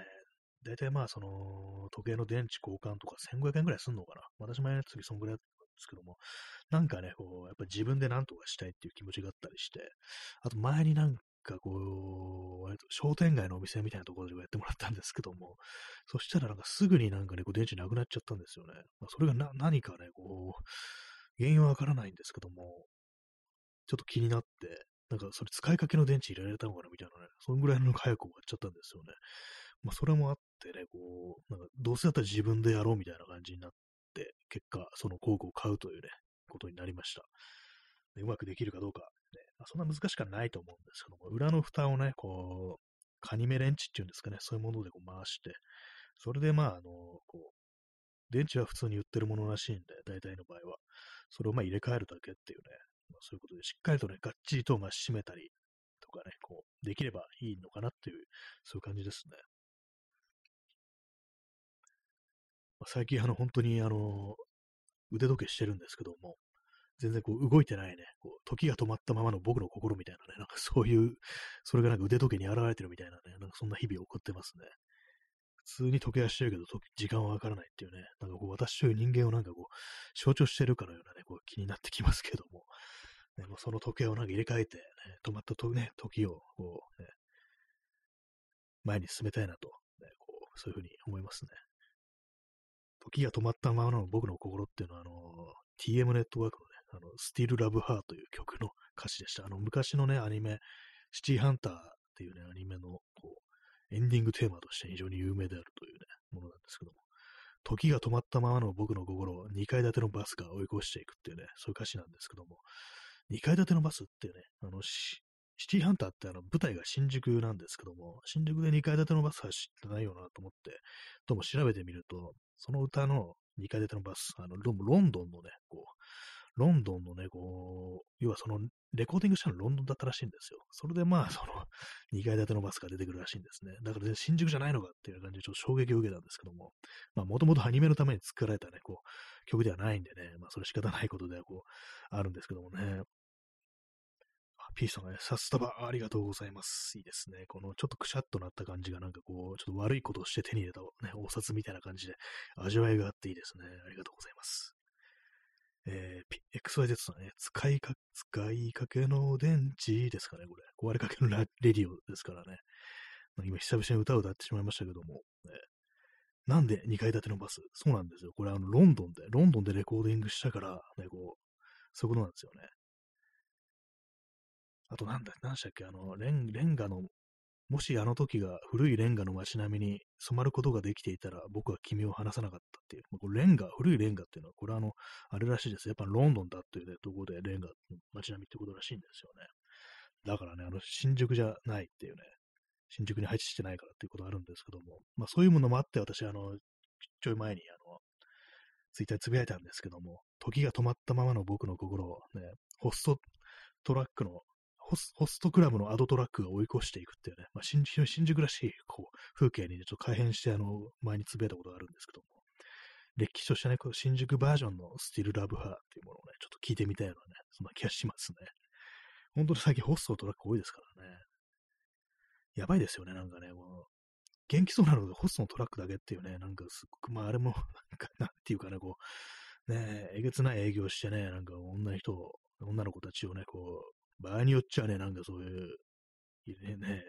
大体まあ、その、時計の電池交換とか1500円ぐらいすんのかな。私前の次そんぐらいだったんですけども、なんかね、こう、やっぱ自分で何とかしたいっていう気持ちがあったりして、あと前になんかこう、商店街のお店みたいなところでやってもらったんですけども、そしたらなんかすぐになんかね、こう電池なくなっちゃったんですよね。まあ、それがな何かね、こう、原因はわからないんですけども、ちょっと気になって、なんかそれ使いかけの電池入れられたのかなみたいなね、そんぐらいの早く終わっちゃったんですよね。まあそれもあってね、こう、なんかどうせだったら自分でやろうみたいな感じになって、結果その工具を買うというね、ことになりました。うまくできるかどうかね、そんな難しくはないと思うんですけども、裏の蓋をね、こう、カニメレンチっていうんですかね、そういうものでこう回して、それでまあ、あの、こう、電池は普通に売ってるものらしいんで、大体の場合は。それをまあ入れ替えるだけっていうね、まあ、そういうことで、しっかりとね、がっちりとまあ締めたりとかね、こう、できればいいのかなっていう、そういう感じですね。まあ、最近、あの、本当に、あの、腕時計してるんですけども、全然こう動いてないね、こう時が止まったままの僕の心みたいなね、なんかそういう、それがなんか腕時計に現れてるみたいなね、なんかそんな日々を送ってますね。普通に時計はしてるけど、時間はわからないっていうね、なんかこう、私という人間をなんかこう、象徴してるかのようなね、こう、気になってきますけども、ね、もうその時計をなんか入れ替えて、ね、止まったと、ね、時を、こう、ね、前に進めたいなと、ね、こう、そういうふうに思いますね。時が止まったままの僕の心っていうのは、あの、TM ネットワークの、あの、Still Love Her という曲の歌詞でした。あの、昔のね、アニメ、シティハンターっていうね、アニメの、こう、エンディングテーマとして非常に有名であるというね、ものなんですけども、時が止まったままの僕の心を2階建てのバスが追い越していくっていうね、そういう歌詞なんですけども、2階建てのバスってね、あの、シティハンターってあの舞台が新宿なんですけども、新宿で2階建てのバス走ってないよなと思って、どうも調べてみると、その歌の2階建てのバス、あのロンドンのね、こう、ロンドンのね、こう、要はその、レコーディングしたのロンドンだったらしいんですよ。それでまあ、その、2階建てのバスが出てくるらしいんですね。だから、ね、新宿じゃないのかっていう感じでちょっと衝撃を受けたんですけども、まあ、もともとアニメのために作られたね、こう、曲ではないんでね、まあ、それ仕方ないことではこう、あるんですけどもね。ピースさんがね、サスタバありがとうございます。いいですね。このちょっとくしゃっとなった感じがなんかこう、ちょっと悪いことをして手に入れた、ね、お札みたいな感じで味わいがあっていいですね。ありがとうございます。えー、XYZ さんね、使いか、使いかけの電池ですかね、これ。壊れかけのラレディオですからね。今、久々に歌を歌ってしまいましたけども、ね、なんで2階建てのバス？そうなんですよ。これ、あの、ロンドンで、ロンドンでレコーディングしたから、ね、こう、そういうことなんですよね。あと、なんだ、何でしたっけ、あの、レンレンガのもしあの時が古いレンガの街並みに染まることができていたら、僕は君を離さなかったっていう。これレンガ、古いレンガっていうのは、これはあの、あれらしいです。やっぱロンドンだっていう、ね、ところでレンガの街並みってことらしいんですよね。だからね、あの、新宿じゃないっていうね、新宿に配置してないからっていうことあるんですけども、まあそういうものもあって、私、あの、ちょい前に、あの、ツイッターつぶやいたんですけども、時が止まったままの僕の心をね、ホストトラックのホスホストクラブのアドトラックが追い越していくっていうね、まあ、新新宿らしいこう風景に、ね、ちょっと改変して、あの、前につぶやいたことがあるんですけども、歴史としてね、こう新宿バージョンのスティルラブハーっていうものをね、ちょっと聞いてみたいようなね、そんな気がしますね。本当に最近ホストのトラック多いですからね。やばいですよね、なんかね、もう、元気そうなのでホストのトラックだけっていうね、なんかすっごく、まああれも、なんか、なんていうかね、こう、ねえげつない営業してね、なんか女の人を、女の子たちをね、こう、場合によっちゃね、なんかそういう、ね、ね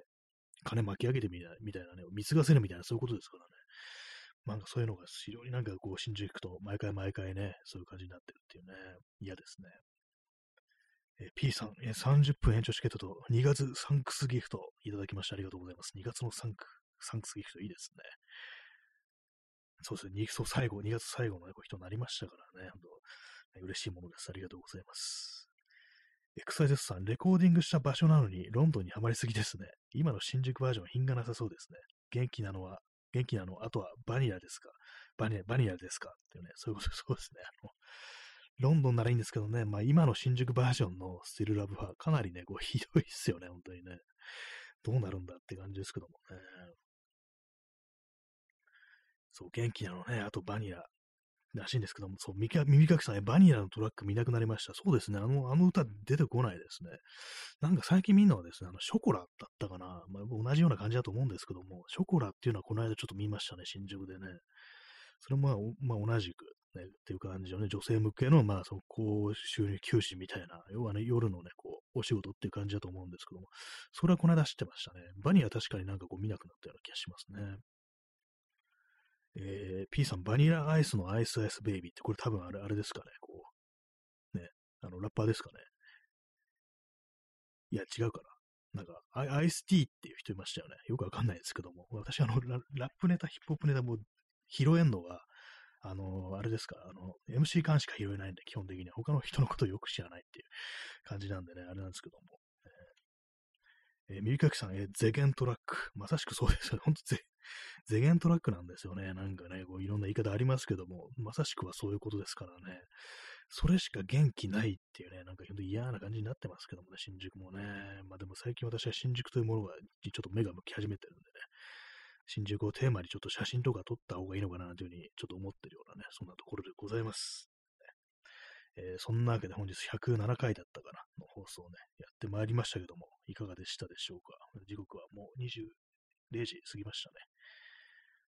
金巻き上げてみたいみたいなね、貢がせるみたいな、そういうことですからね。なんかそういうのが非常になんかこう、新宿行くと、毎回毎回ね、そういう感じになってるっていうね、嫌ですね。え、P さん、え、30分延長チケットと2月サンクスギフトいただきましてありがとうございます。2月のサンクサンクスギフトいいですね。そうですね、そう最後、2月最後の、人になりましたからね、本当嬉しいものです。ありがとうございます。エクサイゼスさん、レコーディングした場所なのにロンドンにはまりすぎですね。今の新宿バージョン品がなさそうですね。元気なのは、元気なの、あとはバニラですか？バニラ、バニラですか？っていうね、そういうことそうですね。あの、ロンドンならいいんですけどね、まあ今の新宿バージョンのスティルラブはかなりね、こうひどいっすよね、本当にね。どうなるんだって感じですけどもね。そう、元気なのね、あとバニラ。らしいんですけども、そう、耳かきさんね、バニラのトラック見なくなりました。そうですね、あの、あの歌出てこないですね。なんか最近見るのはですね、あの、ショコラだったかな。まあ、同じような感じだと思うんですけども、ショコラっていうのはこの間ちょっと見ましたね、新宿でね。それもまあ、まあ、同じく、ね、っていう感じのね、女性向けの、まあ、その高収入休止みたいな、要はね、夜のね、こう、お仕事っていう感じだと思うんですけども、それはこの間知ってましたね。バニラ確かになんかこう見なくなったような気がしますね。えー、P さん、バニラアイスのアイスアイスベイビーって、これ多分あれ、あれですかね、こう、ね、あの、ラッパーですかね。いや、違うかな。なんかア、アイスティーっていう人いましたよね。よくわかんないですけども、私、あのラ、ラップネタ、ヒップホップネタも拾えんのが、あの、あれですか、あの、MC 間しか拾えないんで、基本的には。他の人のことをよく知らないっていう感じなんでね、あれなんですけども。えー、えー、耳かきさん、えー、ゼゲントラック。まさしくそうですよね。ほんとゼ、ゼゲントラックなんですよね。なんかね、こういろんな言い方ありますけども、まさしくはそういうことですからね。それしか元気ないっていうね、なんか本当嫌な感じになってますけどもね、新宿もね。まあでも最近私は新宿というものがちょっと目が向き始めてるんでね、新宿をテーマにちょっと写真とか撮った方がいいのかなというふうにちょっと思ってるようなね、そんなところでございます。えー、そんなわけで本日107回だったかなの放送をね、やってまいりましたけども、いかがでしたでしょうか。時刻はもう20、0時過ぎましたね。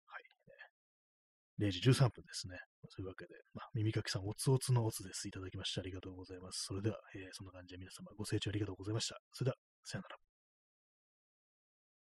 はい0時13分ですね。そういうわけで、まあ、耳かきさん、おつおつのおつです。いただきましてありがとうございます。それでは、えーそんな感じで皆様ご清聴ありがとうございました。それでは、さよなら。